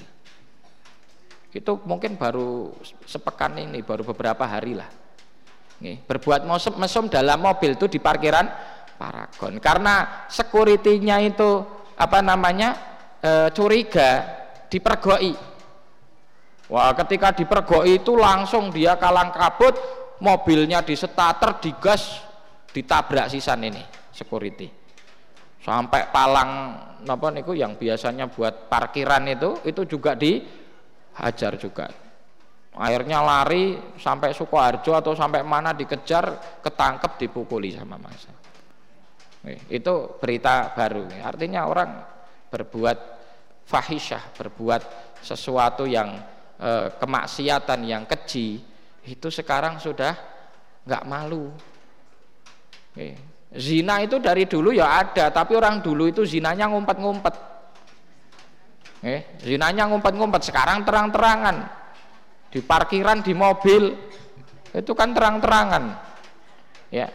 Itu mungkin baru sepekan ini baru beberapa hari lah. Nih, berbuat mesum, mesum dalam mobil itu di parkiran Paragon. Karena sekuritinya itu apa namanya e, curiga dipergoi Wah, ketika dipergok itu langsung dia kalang kabut, mobilnya disetater, digas, ditabrak sisan ini security. Sampai palang apa niku yang biasanya buat parkiran itu itu juga di hajar juga. Akhirnya lari sampai Sukoharjo atau sampai mana dikejar ketangkep dipukuli sama masa itu berita baru. Artinya orang berbuat fahisyah berbuat sesuatu yang eh, kemaksiatan yang keji itu sekarang sudah nggak malu. Zina itu dari dulu ya ada tapi orang dulu itu zinanya ngumpet-ngumpet. Zinanya ngumpet-ngumpet sekarang terang-terangan. Di parkiran di mobil itu kan terang-terangan. Ya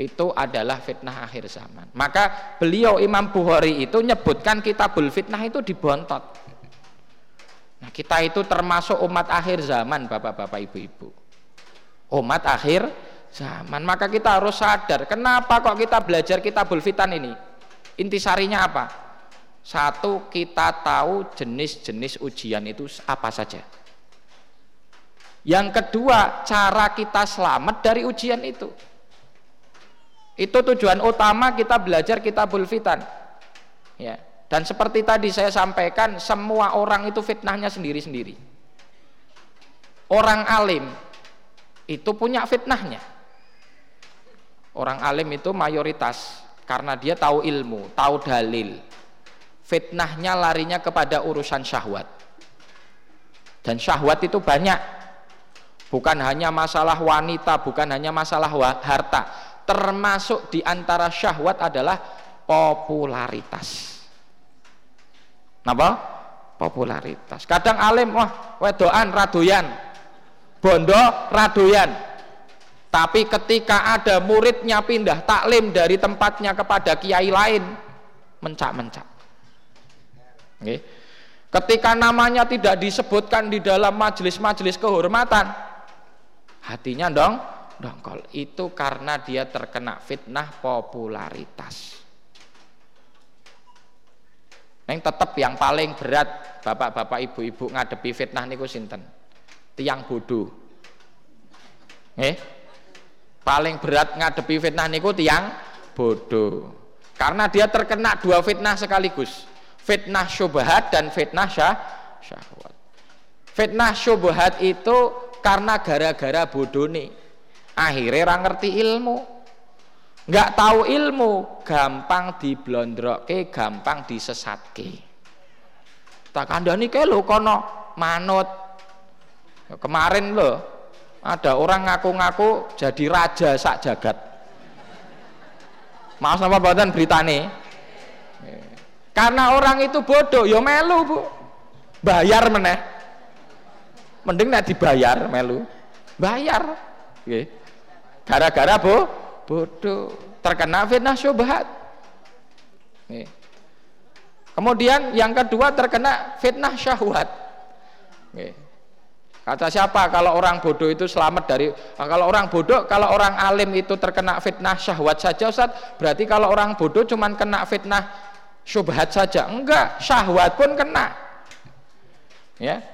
itu adalah fitnah akhir zaman. Maka beliau Imam Bukhari itu nyebutkan kitabul fitnah itu dibontot nah kita itu termasuk umat akhir zaman bapak-bapak ibu-ibu umat akhir zaman maka kita harus sadar kenapa kok kita belajar kitabul fitan ini intisarinya apa satu kita tahu jenis-jenis ujian itu apa saja yang kedua, cara kita selamat dari ujian itu. Itu tujuan utama kita belajar kitabul fitan. Ya. Dan seperti tadi saya sampaikan, semua orang itu fitnahnya sendiri-sendiri. Orang alim itu punya fitnahnya. Orang alim itu mayoritas karena dia tahu ilmu, tahu dalil. Fitnahnya larinya kepada urusan syahwat. Dan syahwat itu banyak Bukan hanya masalah wanita, bukan hanya masalah harta. Termasuk di antara syahwat adalah popularitas. Napa? Popularitas. Kadang alim wah wedoan radoyan. Bondo radoyan. Tapi ketika ada muridnya pindah taklim dari tempatnya kepada kiai lain, mencak-mencak. Okay. Ketika namanya tidak disebutkan di dalam majelis-majelis kehormatan, hatinya dong dongkol itu karena dia terkena fitnah popularitas yang tetap yang paling berat bapak-bapak ibu-ibu ngadepi fitnah niku sinten? Tiang bodoh eh paling berat ngadepi fitnah niku tiang bodoh karena dia terkena dua fitnah sekaligus. Fitnah syubhat dan fitnah syah syahwat. Fitnah syubhat itu karena gara-gara bodoh nih. Akhirnya orang ngerti ilmu nggak tahu ilmu gampang diblondroke gampang disesatke. Tak kandani ke lo kono manut. Kemarin lo ada orang ngaku-ngaku jadi raja sak jagat. Maaf sama badan nih karena orang itu bodoh yo ya melu bu. Bayar meneh. Mending nek dibayar melu. Bayar. Gara-gara bu bodoh. Terkena fitnah syubhat. Kemudian yang kedua terkena fitnah syahwat. Kata siapa? Kalau orang bodoh itu selamat dari kalau orang bodoh kalau orang alim itu terkena fitnah syahwat saja Ustaz berarti kalau orang bodoh cuman kena fitnah syubhat saja. Enggak syahwat pun kena. Ya.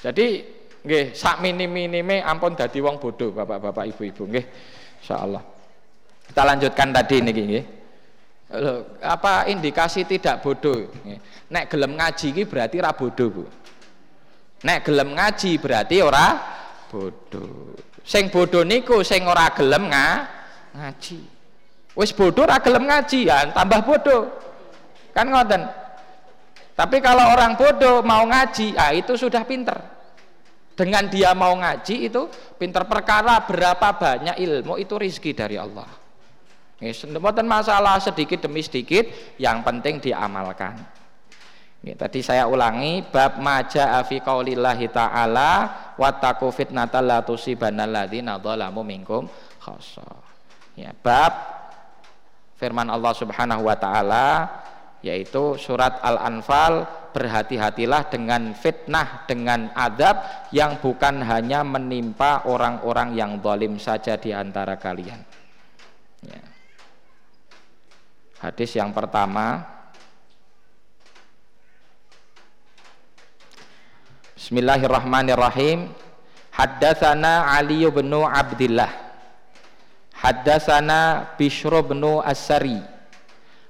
Jadi nggih sak minim-minime ampun dadi wong bodoh Bapak-bapak Ibu-ibu nggih. Insyaallah. Kita lanjutkan tadi niki nggih. apa indikasi tidak bodoh? Nek gelem ngaji iki berarti ora bodoh Bu. Nek gelem ngaji berarti ora bodoh. Sing bodoh niku sing ora gelem nga, ngaji. Wis bodoh ora gelem ngaji ya tambah bodoh. Kan ngoten? Tapi kalau orang bodoh mau ngaji ah itu sudah pinter. Dengan dia mau ngaji itu pinter perkara berapa banyak ilmu itu rizki dari Allah Mboten masalah sedikit demi sedikit yang penting diamalkan. Ini, tadi saya ulangi bab maja afi qaulillahi ta'ala wattaqu fitnatal la tusibanna alladziina dzalamu minkum khassa. Ya, bab firman Allah Subhanahu wa taala yaitu surat Al-Anfal berhati-hatilah dengan fitnah dengan adab yang bukan hanya menimpa orang-orang yang zalim saja di antara kalian ya. Hadis yang pertama. Bismillahirrahmanirrahim. Haddatsana Ali bin Abdullah Haddatsana Bishr bin As-Sari.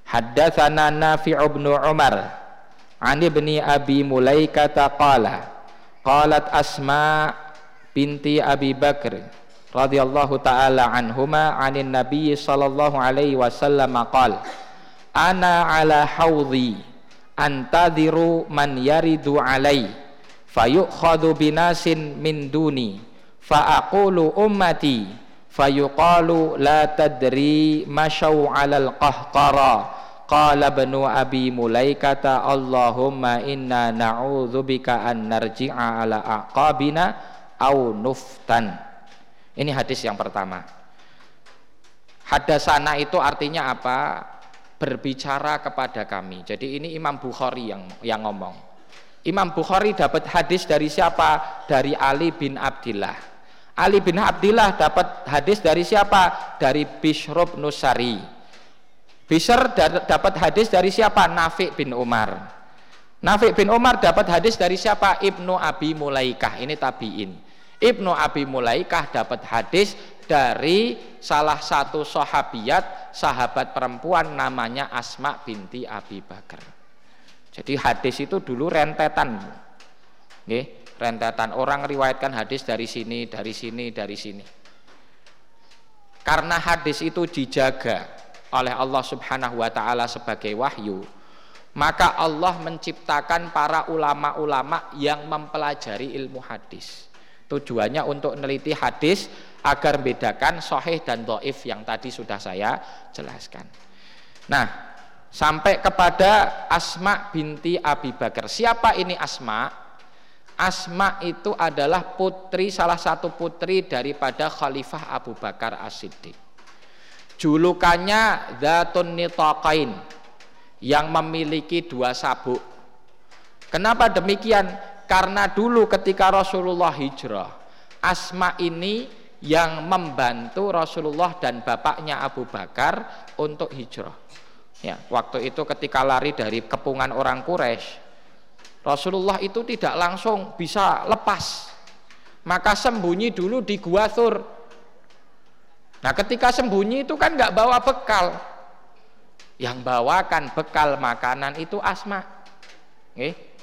Haddatsana Nafi' bin Umar. An ibni Abi Mulaikah qala qalat Asma binti Abi Bakr radhiyallahu taala anhuma anin nabiy sallallahu alaihi wasallam qala ana ala haudhi antadhiru man yaridu alai fayukhadhu binasin min duni fa aqulu ummati fayuqalu la tadri masyau alal qahqara Qala banu Abi Mulaikata Allahumma inna na'udzubika an narji'a ala aqabina au nuftan. Ini hadis yang pertama. Hadasana itu artinya apa? Berbicara kepada kami. Jadi ini Imam Bukhari yang yang ngomong. Imam Bukhari dapat hadis dari siapa? Dari Ali bin Abdillah. Ali bin Abdillah dapat hadis dari siapa? Dari Bishrub Nusari. Bishr dapat hadis dari siapa? Nafi bin Umar. Nafi bin Umar dapat hadis dari siapa? Ibnu Abi Mulaikah. Ini tabiin. Ibnu Abi Mulaikah dapat hadis dari salah satu sahabiat, sahabat perempuan namanya Asma binti Abi Bakar. Jadi hadis itu dulu rentetan. Nih, rentetan orang riwayatkan hadis dari sini, dari sini, dari sini. Karena hadis itu dijaga oleh Allah Subhanahu wa taala sebagai wahyu, maka Allah menciptakan para ulama-ulama yang mempelajari ilmu hadis. Tujuannya untuk meneliti hadis agar membedakan sahih dan doif yang tadi sudah saya jelaskan. Nah, sampai kepada Asma binti Abi Bakar. Siapa ini Asma? Asma itu adalah putri salah satu putri daripada Khalifah Abu Bakar As-Siddiq julukannya Zatun Nitaqain yang memiliki dua sabuk. Kenapa demikian? Karena dulu ketika Rasulullah hijrah, Asma ini yang membantu Rasulullah dan bapaknya Abu Bakar untuk hijrah. Ya, waktu itu ketika lari dari kepungan orang Quraisy, Rasulullah itu tidak langsung bisa lepas. Maka sembunyi dulu di Gua Thur Nah ketika sembunyi itu kan nggak bawa bekal. Yang bawakan bekal makanan itu asma.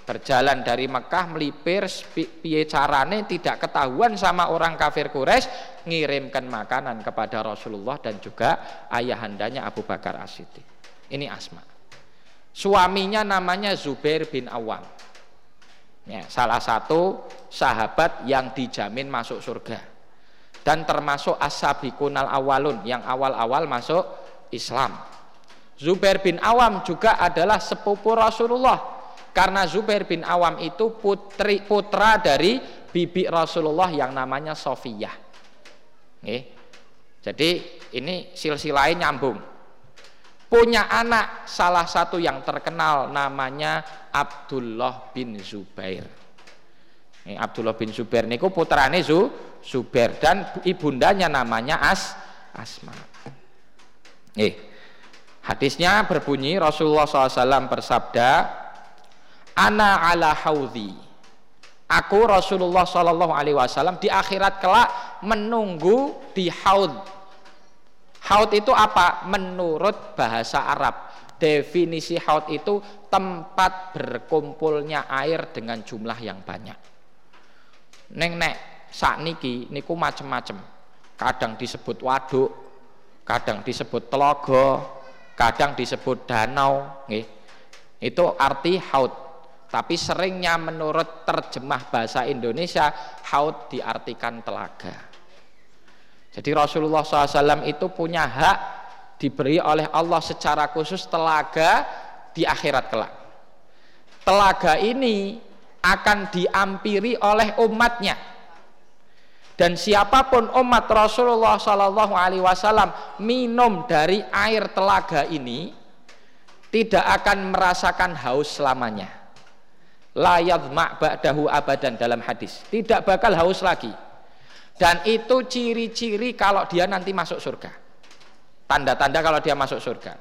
Berjalan dari Mekah melipir piye carane tidak ketahuan sama orang kafir Quraisy ngirimkan makanan kepada Rasulullah dan juga ayahandanya Abu Bakar As-Siddiq. Ini Asma. Suaminya namanya Zubair bin Awam. Ya, salah satu sahabat yang dijamin masuk surga dan termasuk as-sabiqunal awalun yang awal-awal masuk Islam. Zubair bin Awam juga adalah sepupu Rasulullah karena Zubair bin Awam itu putri putra dari bibi Rasulullah yang namanya Sofiyah. Nih. Jadi ini silsilahnya nyambung. Punya anak salah satu yang terkenal namanya Abdullah bin Zubair. Abdullah bin Zubair niku putrane Zu, Zubair dan ibundanya namanya As Asma. Eh, hadisnya berbunyi Rasulullah SAW bersabda, Ana ala haudhi. Aku Rasulullah Shallallahu Alaihi Wasallam di akhirat kelak menunggu di haud. Haud itu apa? Menurut bahasa Arab, definisi haud itu tempat berkumpulnya air dengan jumlah yang banyak. Neng nek niki niku macem-macem. Kadang disebut waduk, kadang disebut telaga, kadang disebut danau, nggih. Itu arti haud. Tapi seringnya menurut terjemah bahasa Indonesia haud diartikan telaga. Jadi Rasulullah SAW itu punya hak diberi oleh Allah secara khusus telaga di akhirat kelak. Telaga ini akan diampiri oleh umatnya dan siapa pun umat Rasulullah Shallallahu Alaihi Wasallam minum dari air telaga ini tidak akan merasakan haus selamanya layad ba'dahu abadan dalam hadis. Tidak bakal haus lagi. Dan itu ciri-ciri kalau dia nanti masuk surga. Tanda-tanda kalau dia masuk surga.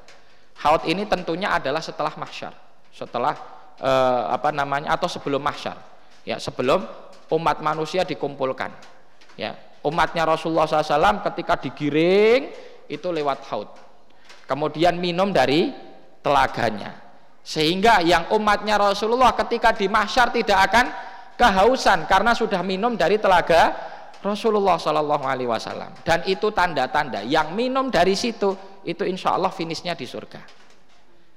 Haud ini tentunya adalah setelah mahsyar. Setelah eh, apa namanya atau sebelum mahsyar. Ya sebelum umat manusia dikumpulkan. Ya umatnya Rasulullah SAW ketika digiring itu lewat haud. Kemudian minum dari telaganya sehingga yang umatnya Rasulullah ketika di mahsyar tidak akan kehausan karena sudah minum dari telaga Rasulullah Shallallahu Alaihi Wasallam. Dan itu tanda-tanda. Yang minum dari situ itu insya Allah finishnya di surga.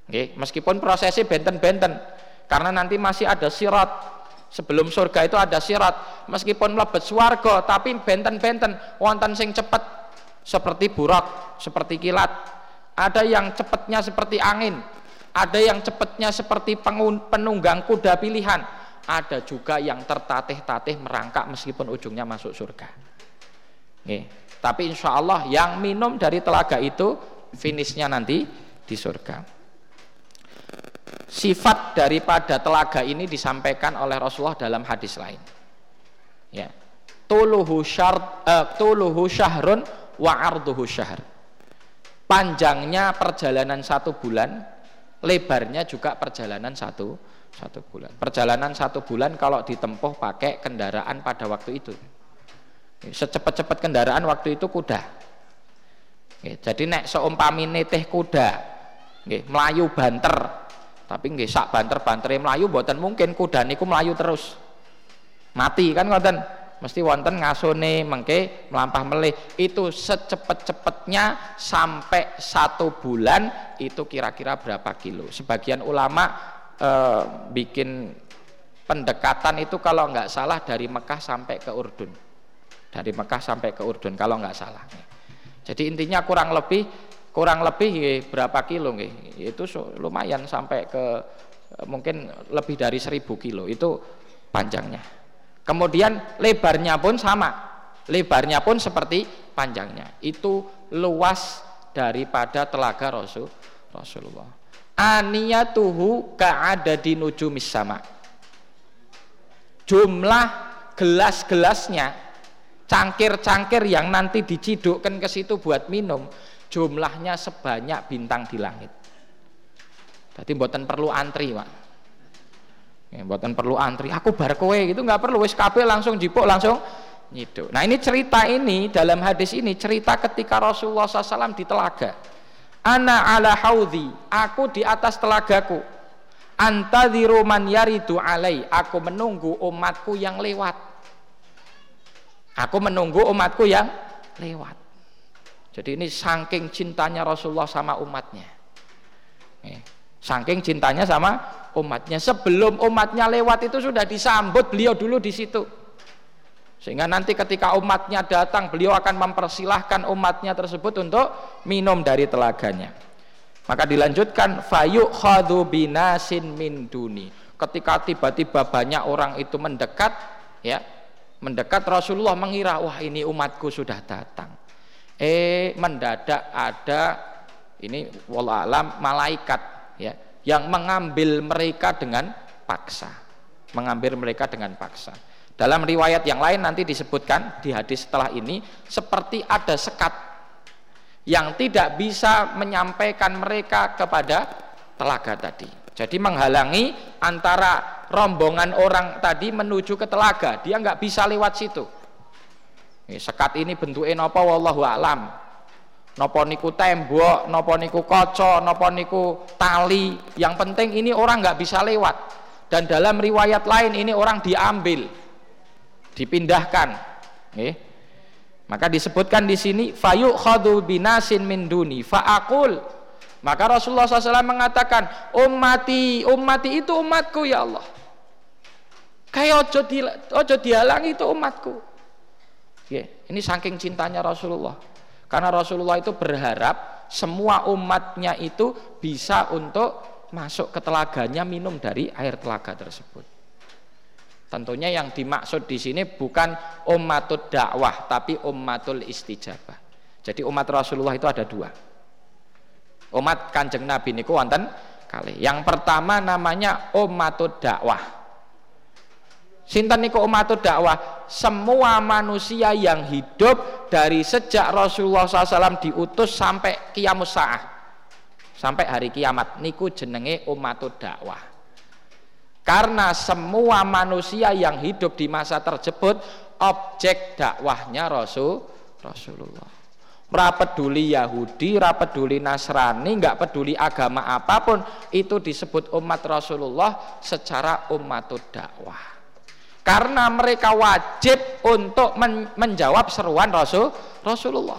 Oke, meskipun prosesnya benten-benten karena nanti masih ada sirat. Sebelum surga itu ada sirat. Meskipun lebet swarga tapi benten-benten wonten sing cepet seperti burak seperti kilat. Ada yang cepetnya seperti angin ada yang cepetnya seperti penunggang kuda pilihan ada juga yang tertatih-tatih merangkak meskipun ujungnya masuk surga. Nih, tapi insya Allah yang minum dari telaga itu finishnya nanti di surga. Sifat daripada telaga ini disampaikan oleh Rasulullah dalam hadis lain. Ya. Tuluhu syar, uh, tuluhu syahrun wa arduhu syahr. Panjangnya perjalanan satu bulan, lebarnya juga perjalanan satu satu bulan. Perjalanan satu bulan kalau ditempuh pakai kendaraan pada waktu itu. Secepat-cepat kendaraan waktu itu kuda. Jadi nek seumpamine teh kuda, melayu banter, tapi nggih sak banter-bantere melayu buatan mungkin kuda niku melayu terus. Mati kan ngoten. Mesti wonten ngasone mengke melampah melih. Itu secepat-cepatnya sampai satu bulan itu kira-kira berapa kilo. Sebagian ulama eh, bikin pendekatan itu kalau nggak salah dari Mekah sampai ke Urdun. Dari Mekah sampai ke Urdun kalau nggak salah. Jadi intinya kurang lebih kurang lebih berapa kilo itu lumayan sampai ke mungkin lebih dari seribu kilo. Itu panjangnya kemudian lebarnya pun sama. Lebarnya pun seperti panjangnya. Itu luas daripada telaga Rasul Rasulullah. Aniyatuhu ka'ada dinujumis sama. Jumlah gelas-gelasnya cangkir-cangkir yang nanti dicidukkan ke situ buat minum jumlahnya sebanyak bintang di langit. Jadi buatan perlu antri pak ya, buatan perlu antri. Aku bar kowe gitu nggak perlu. Wis kabeh langsung jipuk langsung nyiduk. Nah ini cerita ini dalam hadis ini cerita ketika Rasulullah SAW di telaga. Ana ala haudhi aku di atas telagaku. Antadhiru man yaridu alai aku menunggu umatku yang lewat. Aku menunggu umatku yang lewat. Jadi ini saking cintanya Rasulullah sama umatnya saking cintanya sama umatnya sebelum umatnya lewat itu sudah disambut beliau dulu di situ sehingga nanti ketika umatnya datang, beliau akan mempersilahkan umatnya tersebut untuk minum dari telaganya. Maka dilanjutkan fayu khadu binasin min duni. Ketika tiba-tiba banyak orang itu mendekat, ya, mendekat Rasulullah mengira, wah ini umatku sudah datang. Eh, mendadak ada ini alam malaikat, ya, yang mengambil mereka dengan paksa, mengambil mereka dengan paksa. Dalam riwayat yang lain nanti disebutkan di hadis setelah ini seperti ada sekat yang tidak bisa menyampaikan mereka kepada telaga tadi. Jadi menghalangi antara rombongan orang tadi menuju ke telaga, dia nggak bisa lewat situ. Sekat ini bentuknya nopo wallahu alam. Nopo niku tembok, nopo niku koco, nopo niku tali. Yang penting ini orang nggak bisa lewat. Dan dalam riwayat lain ini orang diambil dipindahkan Nih. maka disebutkan di sini fayu khadu binasin min duni faakul maka Rasulullah SAW mengatakan ummati ummati itu umatku ya Allah kayak ojo, di, ojo itu umatku ya, ini saking cintanya Rasulullah karena Rasulullah itu berharap semua umatnya itu bisa untuk masuk ke telaganya minum dari air telaga tersebut Tentunya yang dimaksud di sini bukan ummatul dakwah tapi ummatul istijabah. Jadi umat Rasulullah itu ada dua. Umat Kanjeng Nabi niku wonten kali. Yang pertama namanya ummatul dakwah. Sinten niku ummatul dakwah? Semua manusia yang hidup dari sejak Rasulullah SAW diutus sampai kiamus saah. Sampai hari kiamat niku jenenge ummatul dakwah karena semua manusia yang hidup di masa tersebut objek dakwahnya Rasul Rasulullah. Ora peduli Yahudi, ora peduli Nasrani, nggak peduli agama apa pun, itu disebut umat Rasulullah secara umatud dakwah. Karena mereka wajib untuk men menjawab seruan Rasul Rasulullah.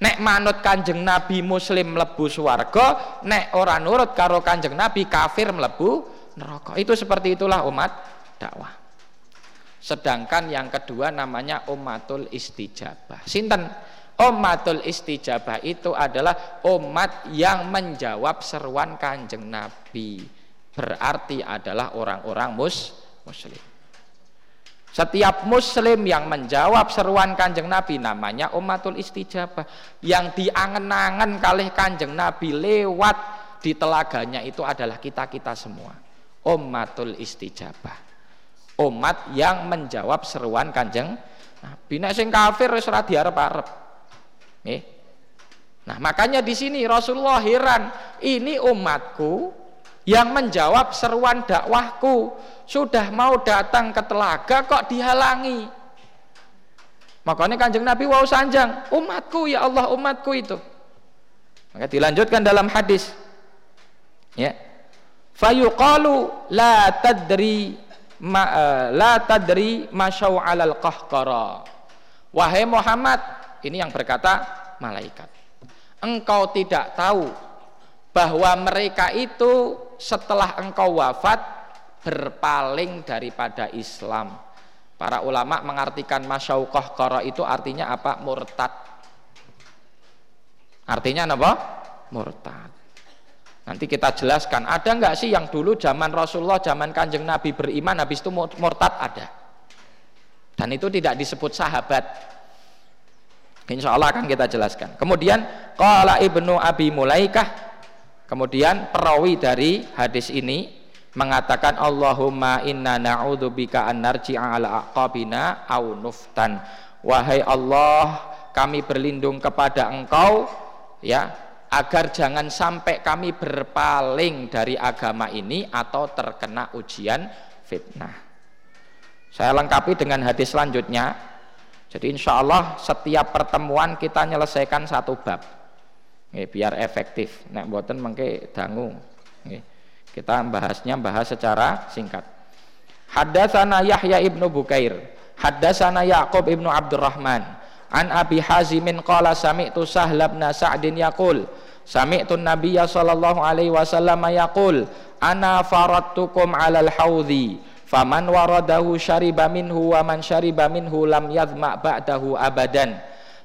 Nek manut kanjeng Nabi muslim mlebu swarga nek ora nurut karo kanjeng Nabi kafir mlebu neraka. Itu seperti itulah umat dakwah. Sedangkan yang kedua namanya umatul istijabah. Sinten? Umatul istijabah itu adalah umat yang menjawab seruan kanjeng Nabi. Berarti adalah orang-orang mus muslim setiap muslim yang menjawab seruan kanjeng Nabi namanya umatul istijabah. Yang diangen-angen kalih kanjeng Nabi lewat di telaganya itu adalah kita-kita semua. Umatul istijabah. Umat yang menjawab seruan kanjeng Nabi. Nek sing kafir wis ora diarep-arep. Nah, makanya di sini Rasulullah heran, ini umatku yang menjawab seruan dakwahku sudah mau datang ke telaga kok dihalangi? Makanya kanjeng Nabi wow sanjang umatku ya Allah umatku itu. Maka dilanjutkan dalam hadis. Ya. Fayuqalu la tadri ma, uh, la tadri masyau alal qahqara. Wahai Muhammad ini yang berkata malaikat. Engkau tidak tahu bahwa mereka itu setelah engkau wafat berpaling daripada Islam. Para ulama mengartikan masyauqah qara itu artinya apa? Murtad. Artinya apa? Murtad. Nanti kita jelaskan, ada nggak sih yang dulu zaman Rasulullah, zaman kanjeng Nabi beriman, habis itu murtad ada. Dan itu tidak disebut sahabat. Insya Allah akan kita jelaskan. Kemudian, Qala ibnu Abi Mulaikah Kemudian perawi dari hadis ini mengatakan Allahumma inna na'udzubika an narji'a ala aqabina au nuftan. Wahai Allah, kami berlindung kepada Engkau ya agar jangan sampai kami berpaling dari agama ini atau terkena ujian fitnah. Saya lengkapi dengan hadis selanjutnya. Jadi insya Allah setiap pertemuan kita menyelesaikan satu bab Nggih, biar efektif. Nek mboten mengke dangu. Nggih. Kita bahasnya bahas secara singkat. Haddatsana Yahya ibnu Bukair, haddatsana Yaqub ibnu Abdurrahman, an Abi Hazimin qala sami'tu Sahl bin Sa'din yaqul Sami'tu Nabiyya sallallahu alaihi wasallam yaqul ana faradtukum 'alal haudhi faman waradahu syariba minhu wa man syariba minhu lam yadhma ba'dahu abadan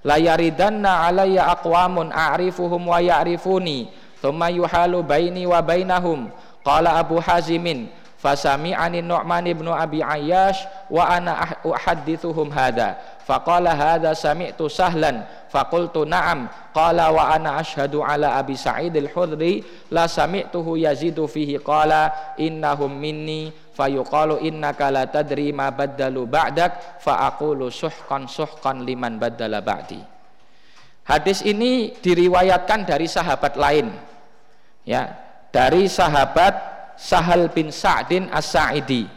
la yaridanna alayya aqwamun a'rifuhum wa ya'rifuni thumma yuhalu baini wa bainahum qala Abu Hazimin fasami'ani Nu'man ibn Abi Ayyash wa ana uhaddithuhum hadha. Faqala hadha sami'tu sahlan. Faqultu na'am. Qala wa ana ashhadu ala Abi Sa'id al-Khudri la sami'tuhu yazidu fihi. Qala innahum minni. Fayuqalu innaka la tadri ma baddalu ba'dak. Fa aqulu suhqan suhqan liman baddala ba'di. Hadis ini diriwayatkan dari sahabat lain. Ya dari sahabat Sahal bin Sa'din As-Sa'idi.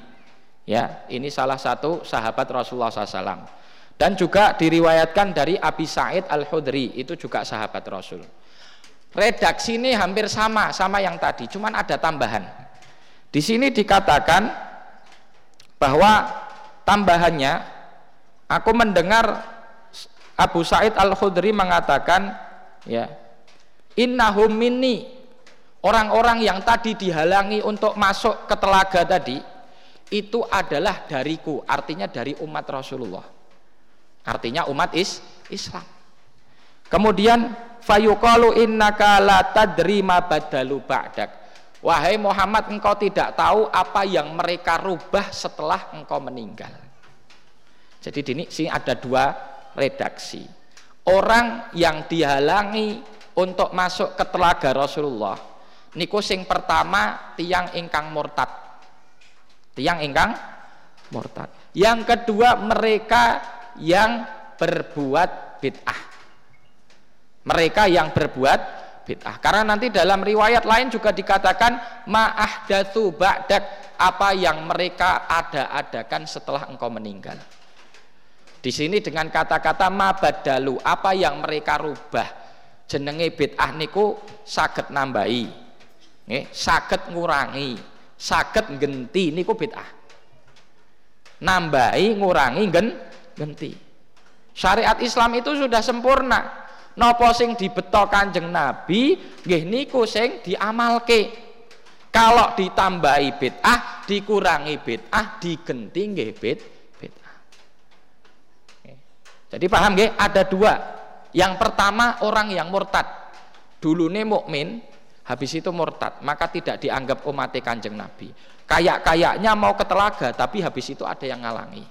Ya ini salah satu sahabat Rasulullah SAW dan juga diriwayatkan dari Abi Sa'id Al-Khudri itu juga sahabat Rasul. Redaksi ini hampir sama sama yang tadi cuman ada tambahan. Di sini dikatakan bahwa tambahannya aku mendengar Abu Said Al-Khudri mengatakan ya innahum minni orang-orang yang tadi dihalangi untuk masuk ke telaga tadi itu adalah dariku artinya dari umat Rasulullah artinya umat is Islam kemudian fayuqalu innaka la tadri ma badalu ba'dak Wahai Muhammad engkau tidak tahu apa yang mereka rubah setelah engkau meninggal. Jadi ini sini ada dua redaksi. Orang yang dihalangi untuk masuk ke telaga Rasulullah. Niku sing pertama tiang ingkang murtad. Tiang ingkang murtad. Yang kedua mereka yang berbuat bid'ah. Mereka yang berbuat bid'ah. Karena nanti dalam riwayat lain juga dikatakan ma'ahdatsu ba'dak apa yang mereka ada-adakan setelah engkau meninggal. Di sini dengan kata-kata mabadalu apa yang mereka rubah. Jenenge bid'ah niku saged nambahi. Nggih, saged ngurangi, saged genti niku bid'ah. nambahi ngurangi gen genti syariat Islam itu sudah sempurna. Nopo sing dibeto kanjeng Nabi nggih niku sing diamalke. Kalau ditambahi bid'ah dikurangi bid'ah digenti nggih bid'ah. Jadi paham nggih? Ada dua. Yang pertama orang yang murtad. Dulu nih mukmin habis itu murtad maka tidak dianggap umat kanjeng Nabi. Kayak-kayaknya mau ke telaga tapi habis itu ada yang ngalangi.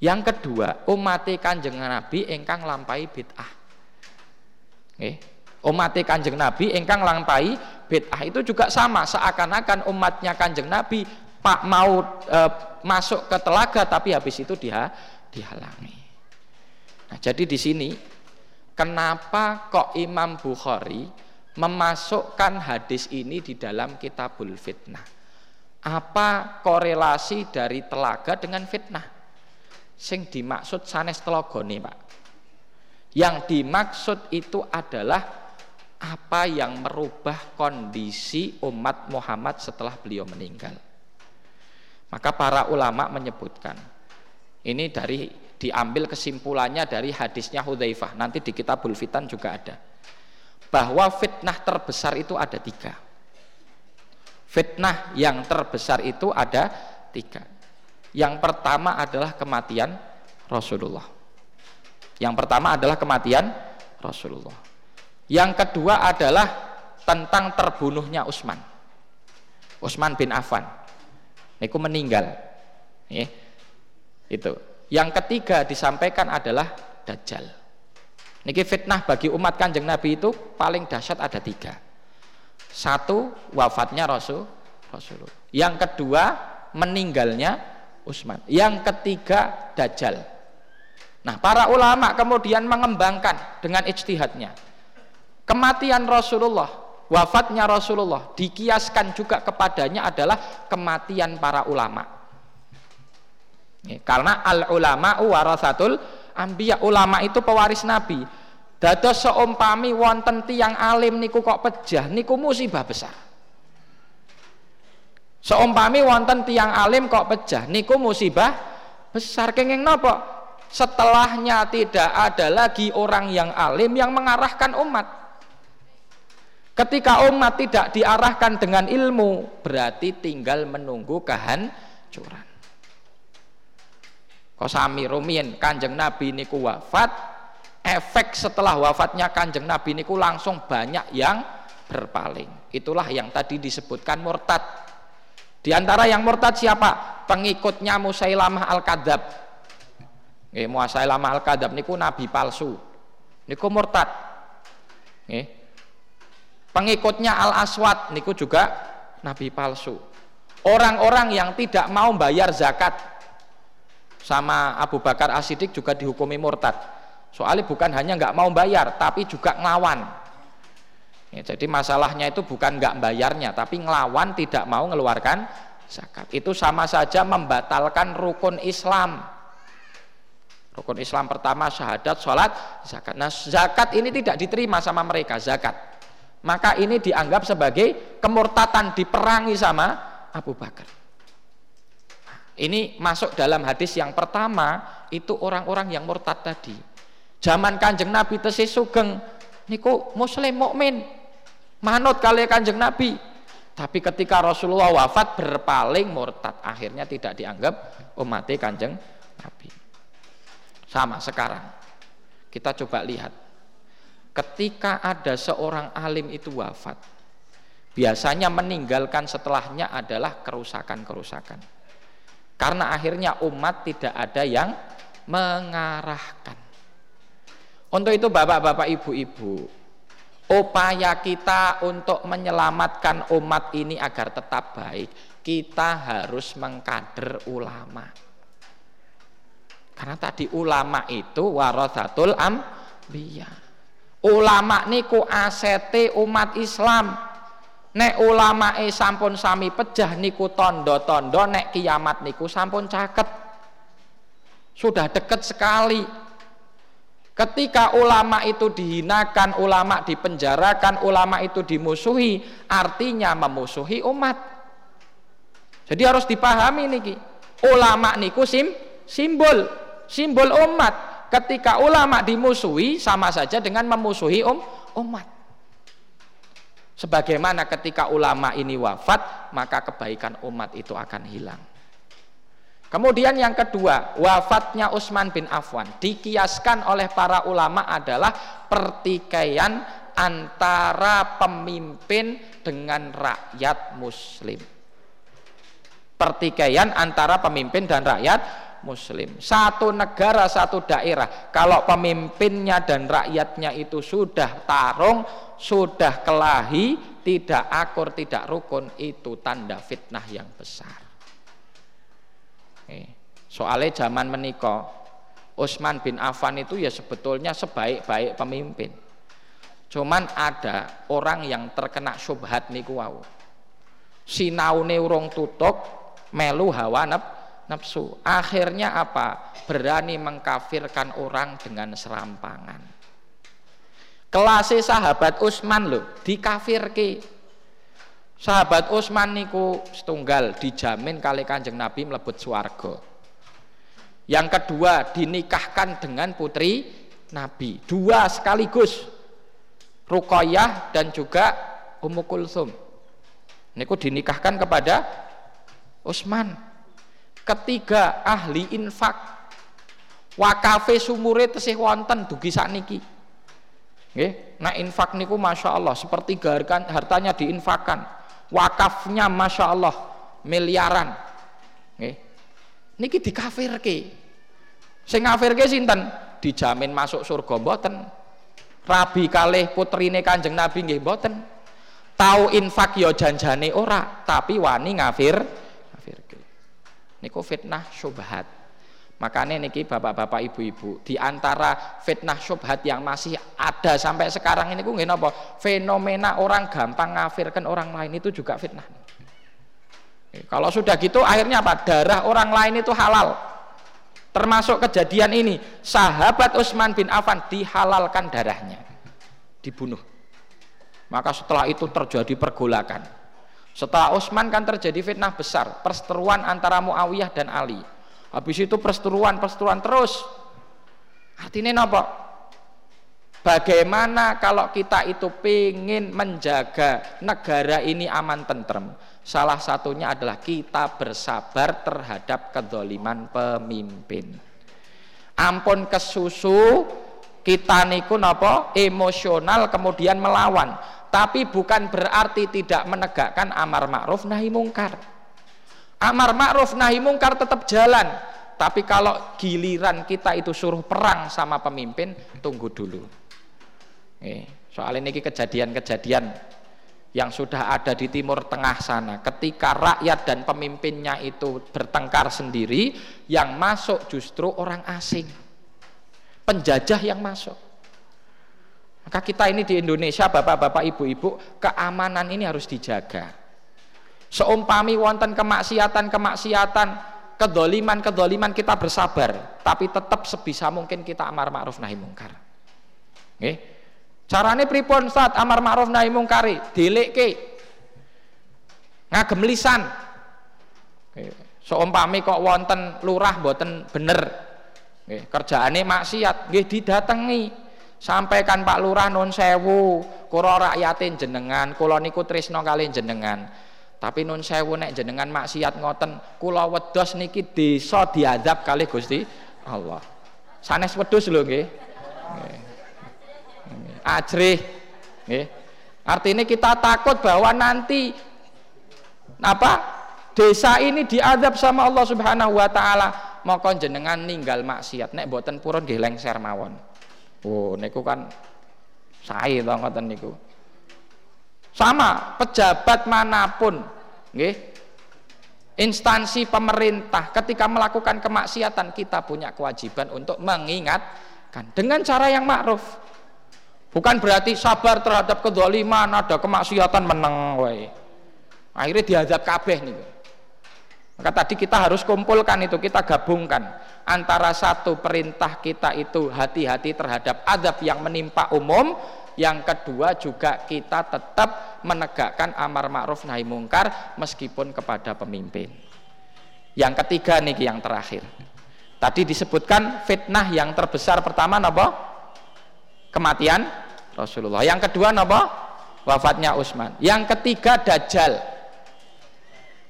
Yang kedua umat kanjeng Nabi engkang lampai bid'ah. Eh, umat kanjeng Nabi engkang lampai bid'ah itu juga sama. Seakan-akan umatnya kanjeng Nabi pak mau e, masuk ke telaga tapi habis itu dia dihalangi. Nah, jadi di sini kenapa kok Imam Bukhari memasukkan hadis ini di dalam Kitabul Fitnah? Apa korelasi dari telaga dengan fitnah? Sing dimaksud sanes telogo nih Pak. Yang dimaksud itu adalah apa yang merubah kondisi umat Muhammad setelah beliau meninggal. Maka para ulama menyebutkan ini dari diambil kesimpulannya dari hadisnya Hudzaifah. Nanti di kitabul fitan juga ada. Bahwa fitnah terbesar itu ada tiga. Fitnah yang terbesar itu ada tiga. Yang pertama adalah kematian Rasulullah. Yang pertama adalah kematian Rasulullah. Yang kedua adalah tentang terbunuhnya Utsman. Utsman bin Affan. Itu meninggal. Ya. Itu. Yang ketiga disampaikan adalah Dajjal. Niki fitnah bagi umat kanjeng Nabi itu paling dahsyat ada tiga. Satu wafatnya Rasul Rasulullah. Yang kedua meninggalnya Utsman. Yang ketiga Dajjal. Nah para ulama kemudian mengembangkan dengan ijtihadnya. Kematian Rasulullah, wafatnya Rasulullah dikiaskan juga kepadanya adalah kematian para ulama. Karena al ulama warasatul ambiya ulama itu pewaris nabi. Dados seumpami wonten tiang alim niku kok pejah niku musibah besar. Seumpami wonten tiang alim kok pejah niku musibah besar kenging nopo? Setelahnya tidak ada lagi orang yang alim yang mengarahkan umat. Ketika umat tidak diarahkan dengan ilmu, berarti tinggal menunggu kehancuran. Kau sami rumien kanjeng Nabi niku wafat, efek setelah wafatnya kanjeng Nabi niku langsung banyak yang berpaling. Itulah yang tadi disebutkan murtad. Di antara yang murtad siapa? Pengikutnya Musailamah Al-Kadzab. Eh, Musailamah Al-Kadzab niku nabi palsu. Niku murtad. Eh. Pengikutnya Al-Aswad niku juga nabi palsu. Orang-orang yang tidak mau bayar zakat sama Abu Bakar Asidik juga dihukumi murtad. Soalnya bukan hanya nggak mau bayar, tapi juga ngelawan. Ya, jadi masalahnya itu bukan nggak bayarnya, tapi ngelawan tidak mau mengeluarkan zakat. Itu sama saja membatalkan rukun Islam. Rukun Islam pertama syahadat, sholat, zakat. Nah zakat ini tidak diterima sama mereka, zakat. Maka ini dianggap sebagai kemurtatan diperangi sama Abu Bakar. Ini masuk dalam hadis yang pertama itu orang-orang yang murtad tadi. Zaman Kanjeng Nabi tesis sugeng niku muslim mukmin. Manut kali Kanjeng Nabi. Tapi ketika Rasulullah wafat berpaling murtad, akhirnya tidak dianggap umat Kanjeng Nabi. Sama sekarang. Kita coba lihat. Ketika ada seorang alim itu wafat, biasanya meninggalkan setelahnya adalah kerusakan-kerusakan karena akhirnya umat tidak ada yang mengarahkan. Untuk itu bapak-bapak ibu-ibu, upaya kita untuk menyelamatkan umat ini agar tetap baik, kita harus mengkader ulama. Karena tadi ulama itu warathatul ambiya. Ulama niku asete umat Islam nek ulama e sampun sami pejah niku tondo-tondo nek kiamat niku sampun caket. Sudah deket sekali. Ketika ulama itu dihinakan ulama dipenjarakan ulama itu dimusuhi artinya memusuhi umat. Jadi harus dipahami niki. Ulama niku sim simbol simbol umat. Ketika ulama dimusuhi sama saja dengan memusuhi um, umat sebagaimana ketika ulama ini wafat maka kebaikan umat itu akan hilang Kemudian yang kedua, wafatnya Utsman bin Affan dikiaskan oleh para ulama adalah pertikaian antara pemimpin dengan rakyat muslim. Pertikaian antara pemimpin dan rakyat muslim. Satu negara, satu daerah, kalau pemimpinnya dan rakyatnya itu sudah tarung, sudah kelahi, tidak akur, tidak rukun, itu tanda fitnah yang besar. Soalnya zaman menikah Utsman bin Affan itu ya sebetulnya sebaik-baik pemimpin. Cuman ada orang yang terkena syubhat niku wau. Sinaune urung tutuk, melu hawa nafsu. Akhirnya apa? Berani mengkafirkan orang dengan serampangan. Kelasnya sahabat Utsman loh, dikafirke. Sahabat Utsman niku setunggal dijamin kali Kanjeng Nabi melebut swarga. Yang kedua dinikahkan dengan putri Nabi. Dua sekaligus. Ruqayyah dan juga Ummu Kulsum. Niku dinikahkan kepada Utsman. Ketiga ahli infak. Wakafe sumure tesih wonten dugi sakniki. Nggih, nah infak niku Masya Allah seperti hartanya diinfakkan wakafnya masya Allah miliaran. Nih, niki dikafirke. Sing ngafirke sinten? Dijamin masuk surga mboten. Rabi kalih putrine kanjeng nabi nggih mboten. Tahu infak yo ya janjane ora tapi wani ngafir ngafirke niku fitnah syubhat. Makanya niki bapak-bapak ibu-ibu di antara fitnah syubhat yang masih ada sampai sekarang ini ku apa fenomena orang gampang ngafirkan orang lain itu juga fitnah. Kalau sudah gitu akhirnya apa? Darah orang lain itu halal. Termasuk kejadian ini sahabat Utsman bin Affan dihalalkan darahnya dibunuh. Maka setelah itu terjadi pergolakan setelah Utsman kan terjadi fitnah besar perseteruan antara Muawiyah dan Ali. Habis itu perseteruan perseteruan terus. Artinya apa? Bagaimana kalau kita itu ingin menjaga negara ini aman tentrem? Salah satunya adalah kita bersabar terhadap kedoliman pemimpin. Ampun kesusu kita niku napa? Emosional kemudian melawan tapi bukan berarti tidak menegakkan amar ma'ruf nahi mungkar Amar ma'ruf nahi mungkar tetap jalan. Tapi kalau giliran kita itu suruh perang sama pemimpin, tunggu dulu. Eh, soal ini kejadian-kejadian yang sudah ada di timur tengah sana. Ketika rakyat dan pemimpinnya itu bertengkar sendiri, yang masuk justru orang asing. Penjajah yang masuk. Maka kita ini di Indonesia, bapak-bapak, ibu-ibu, keamanan ini harus dijaga Seumpami wonten kemaksiatan-kemaksiatan, kedoliman-kedoliman kita bersabar, tapi tetap sebisa mungkin kita amar ma'ruf nahi mungkar. Nggih. Carane pripun saat amar ma'ruf nahi mungkari? Dilekke. Ngagem lisan. Seumpami kok wonten lurah mboten bener. Nggih, kerjaane maksiat, nggih didatangi. Sampaikan Pak Lurah nun sewu, kula rakyatin jenengan, kula niku tresno kali jenengan tapi nun sewu nek jenengan maksiat ngoten kula wedhos niki desa diadab kali Gusti Allah. Sanes wedhus lho nggih. Ajrih nggih. Artinya kita takut bahwa nanti apa? Desa ini diadab sama Allah Subhanahu wa taala. Maka jenengan ninggal maksiat nek mboten purun nggih lengser mawon. Oh niku kan sae to ngoten niku. Sama pejabat mana pun, nggih. Instansi pemerintah ketika melakukan kemaksiatan kita punya kewajiban untuk mengingatkan dengan cara yang ma'ruf. Bukan berarti sabar terhadap kedoliman, ada kemaksiatan menang wae. Akhirnya dihadap kabeh nih. Maka tadi kita harus kumpulkan itu, kita gabungkan antara satu perintah kita itu hati-hati terhadap adab yang menimpa umum yang kedua juga kita tetap menegakkan amar ma'ruf nahi mungkar meskipun kepada pemimpin. Yang ketiga nih yang terakhir. Tadi disebutkan fitnah yang terbesar pertama napa? Kematian Rasulullah. Yang kedua napa? Wafatnya Utsman. Yang ketiga Dajjal.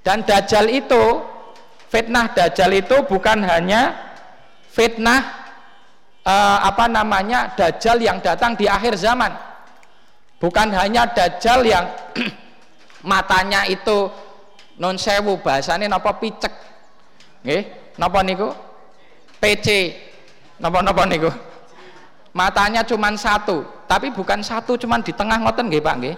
Dan Dajjal itu fitnah Dajjal itu bukan hanya fitnah uh, apa namanya Dajjal yang datang di akhir zaman. Bukan hanya Dajjal yang (clears throat) matanya itu non sewu bahasanya napa picek. Nggih, napa niku? PC. Napa-napa niku? Matanya cuma satu, tapi bukan satu cuma di tengah ngoten nggih Pak nggih.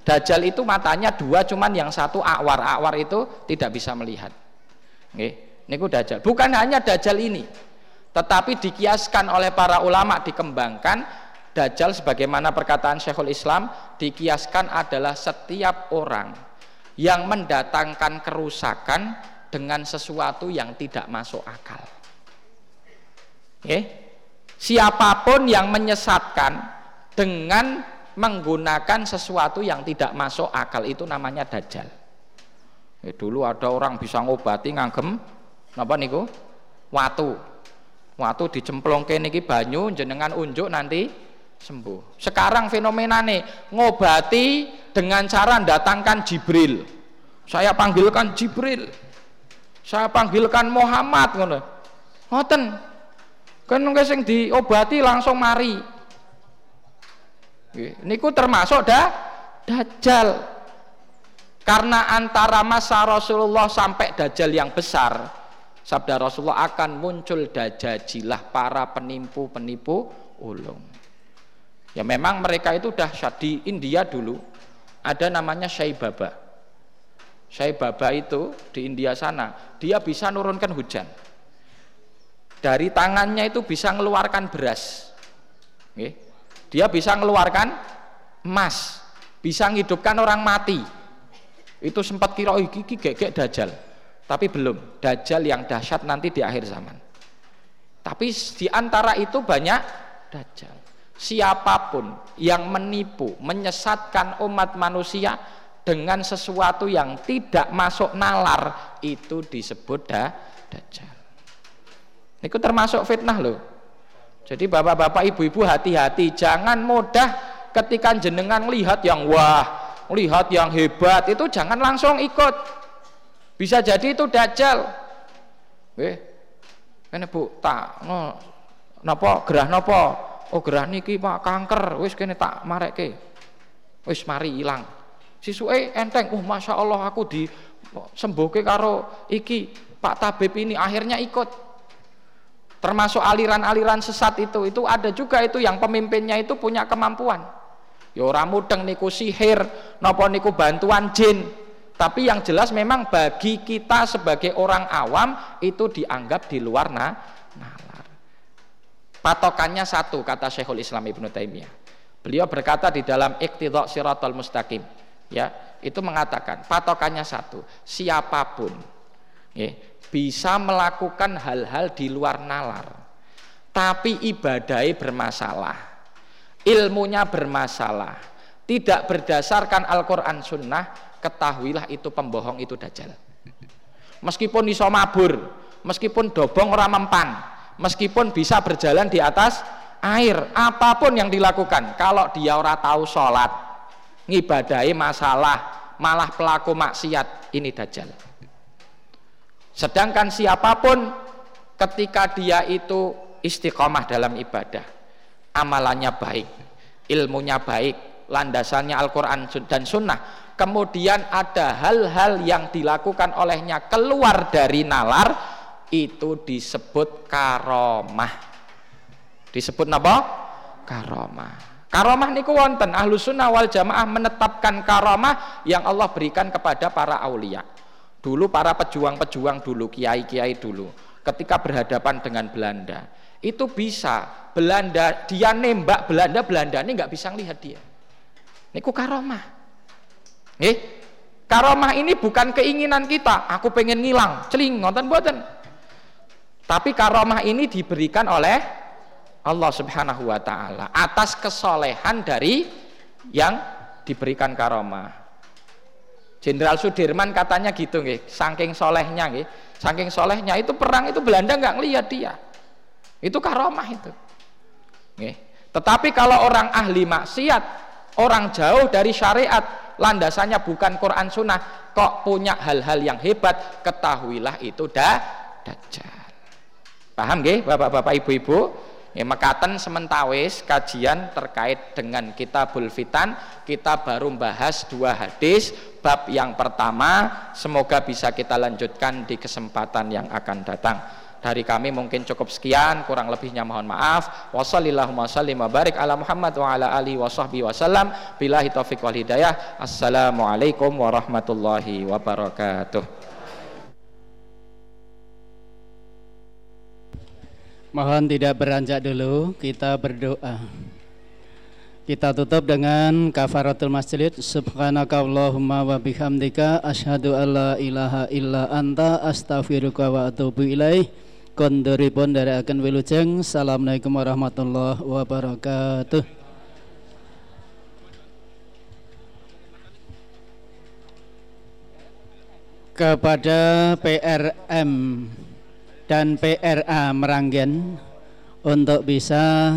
Dajjal itu matanya dua cuman yang satu awar. Awar itu tidak bisa melihat. Nggih. Niku dajjal. Bukan hanya dajjal ini, tetapi dikiaskan oleh para ulama dikembangkan dajjal sebagaimana perkataan Syekhul Islam dikiaskan adalah setiap orang yang mendatangkan kerusakan dengan sesuatu yang tidak masuk akal. Okay? Siapa pun yang menyesatkan dengan menggunakan sesuatu yang tidak masuk akal itu namanya dajjal. Eh, dulu ada orang bisa ngobati ngagem apa niku? Watu. Watu dicemplongke niki banyu jenengan unjuk nanti sembuh. Sekarang fenomena nih ngobati dengan cara datangkan Jibril. Saya panggilkan Jibril. Saya panggilkan Muhammad ngono. Ngoten, kan sing diobati langsung mari niku termasuk dah dajjal. Karena antara masa Rasulullah sampai dajjal yang besar sabda Rasulullah akan muncul dajajilah para penipu-penipu ulung ya memang mereka itu dahsyat. Di India dulu ada namanya Syaibaba Syaibaba itu di India sana dia bisa nurunkan hujan. Dari tangannya itu bisa mengeluarkan beras dia bisa mengeluarkan emas bisa menghidupkan orang mati. Itu sempat kira oh, iki gegek dajjal tapi belum. Dajjal yang dahsyat nanti di akhir zaman. Tapi di antara itu banyak dajjal siapa pun yang menipu menyesatkan umat manusia dengan sesuatu yang tidak masuk nalar itu disebut dah dajjal itu termasuk fitnah loh. Jadi bapak-bapak, ibu-ibu hati-hati, jangan mudah ketika jenengan lihat yang wah, lihat yang hebat itu jangan langsung ikut. Bisa jadi itu dajjal. Eh, ini Bu, tak no, napa gerah napa? Oh gerah niki Pak kanker, wis kene tak marekke. Wis mari ilang. Sisuke enteng, oh Masya Allah aku di sembuhke karo iki Pak tabib ini akhirnya ikut termasuk aliran-aliran sesat itu itu ada juga itu yang pemimpinnya itu punya kemampuan. Ya ora mudeng niku sihir napa niku bantuan jin. Tapi yang jelas memang bagi kita sebagai orang awam itu dianggap di luar nah, nalar. Patokannya satu kata Syekhul Islam Ibnu Taimiyah. Beliau berkata di dalam iktidha siratal mustaqim ya itu mengatakan patokannya satu siapa pun bisa melakukan hal-hal di luar nalar tapi ibadahnya bermasalah ilmunya bermasalah. Tidak berdasarkan Al-Quran Sunnah ketahuilah itu pembohong itu dajjal. Meskipun iso mabur meskipun dobong orang mempan meskipun bisa berjalan di atas air apa pun yang dilakukan kalau dia orang tahu sholat ngibadahi masalah malah pelaku maksiat ini dajjal Sedangkan siapa pun ketika dia itu istiqomah dalam ibadah, amalannya baik, ilmunya baik, landasannya Al-Quran dan Sunnah, kemudian ada hal-hal yang dilakukan olehnya keluar dari nalar, itu disebut karomah. Disebut apa? Karomah. Karomah niku wonten ahlu sunnah wal jamaah menetapkan karomah yang Allah berikan kepada para aulia. Dulu para pejuang-pejuang dulu, kiai-kiai dulu, ketika berhadapan dengan Belanda, itu bisa Belanda dia nembak Belanda, Belanda ini nggak bisa lihat dia. Niku karomah. Eh, karomah ini bukan keinginan kita, aku pengen ngilang, celing, ngonten buatan. Tapi karomah ini diberikan oleh Allah Subhanahu wa taala atas kesolehan dari yang diberikan karomah. Jenderal Sudirman katanya gitu nggih, saking solehnya nggih, saking solehnya itu perang itu Belanda nggak ngelihat dia. Itu karomah itu. Nggih. Tetapi kalau orang ahli maksiat, orang jauh dari syariat, landasannya bukan Quran Sunnah, kok punya hal-hal yang hebat, ketahuilah itu dah dajjal. Paham nggih, Bapak-bapak, Ibu-ibu? Ya, mekaten sementawis kajian terkait dengan kitabul fitan. Kita baru membahas dua hadis. Bab yang pertama semoga bisa kita lanjutkan di kesempatan yang akan datang. Dari kami mungkin cukup sekian kurang lebihnya mohon maaf. Wassalamualaikum warahmatullahi ala Muhammad wa ala alihi billahi taufiq wal hidayah. Assalamualaikum warahmatullahi wabarakatuh Mohon tidak beranjak dulu, kita berdoa. Kita tutup dengan kafaratul masjid. Subhanaka Allahumma wa bihamdika asyhadu alla ilaha illa anta astaghfiruka wa atubu ilaih. Kondoripun dari akan wilujeng. Assalamualaikum warahmatullahi wabarakatuh. Kepada PRM dan PRA Meranggen untuk bisa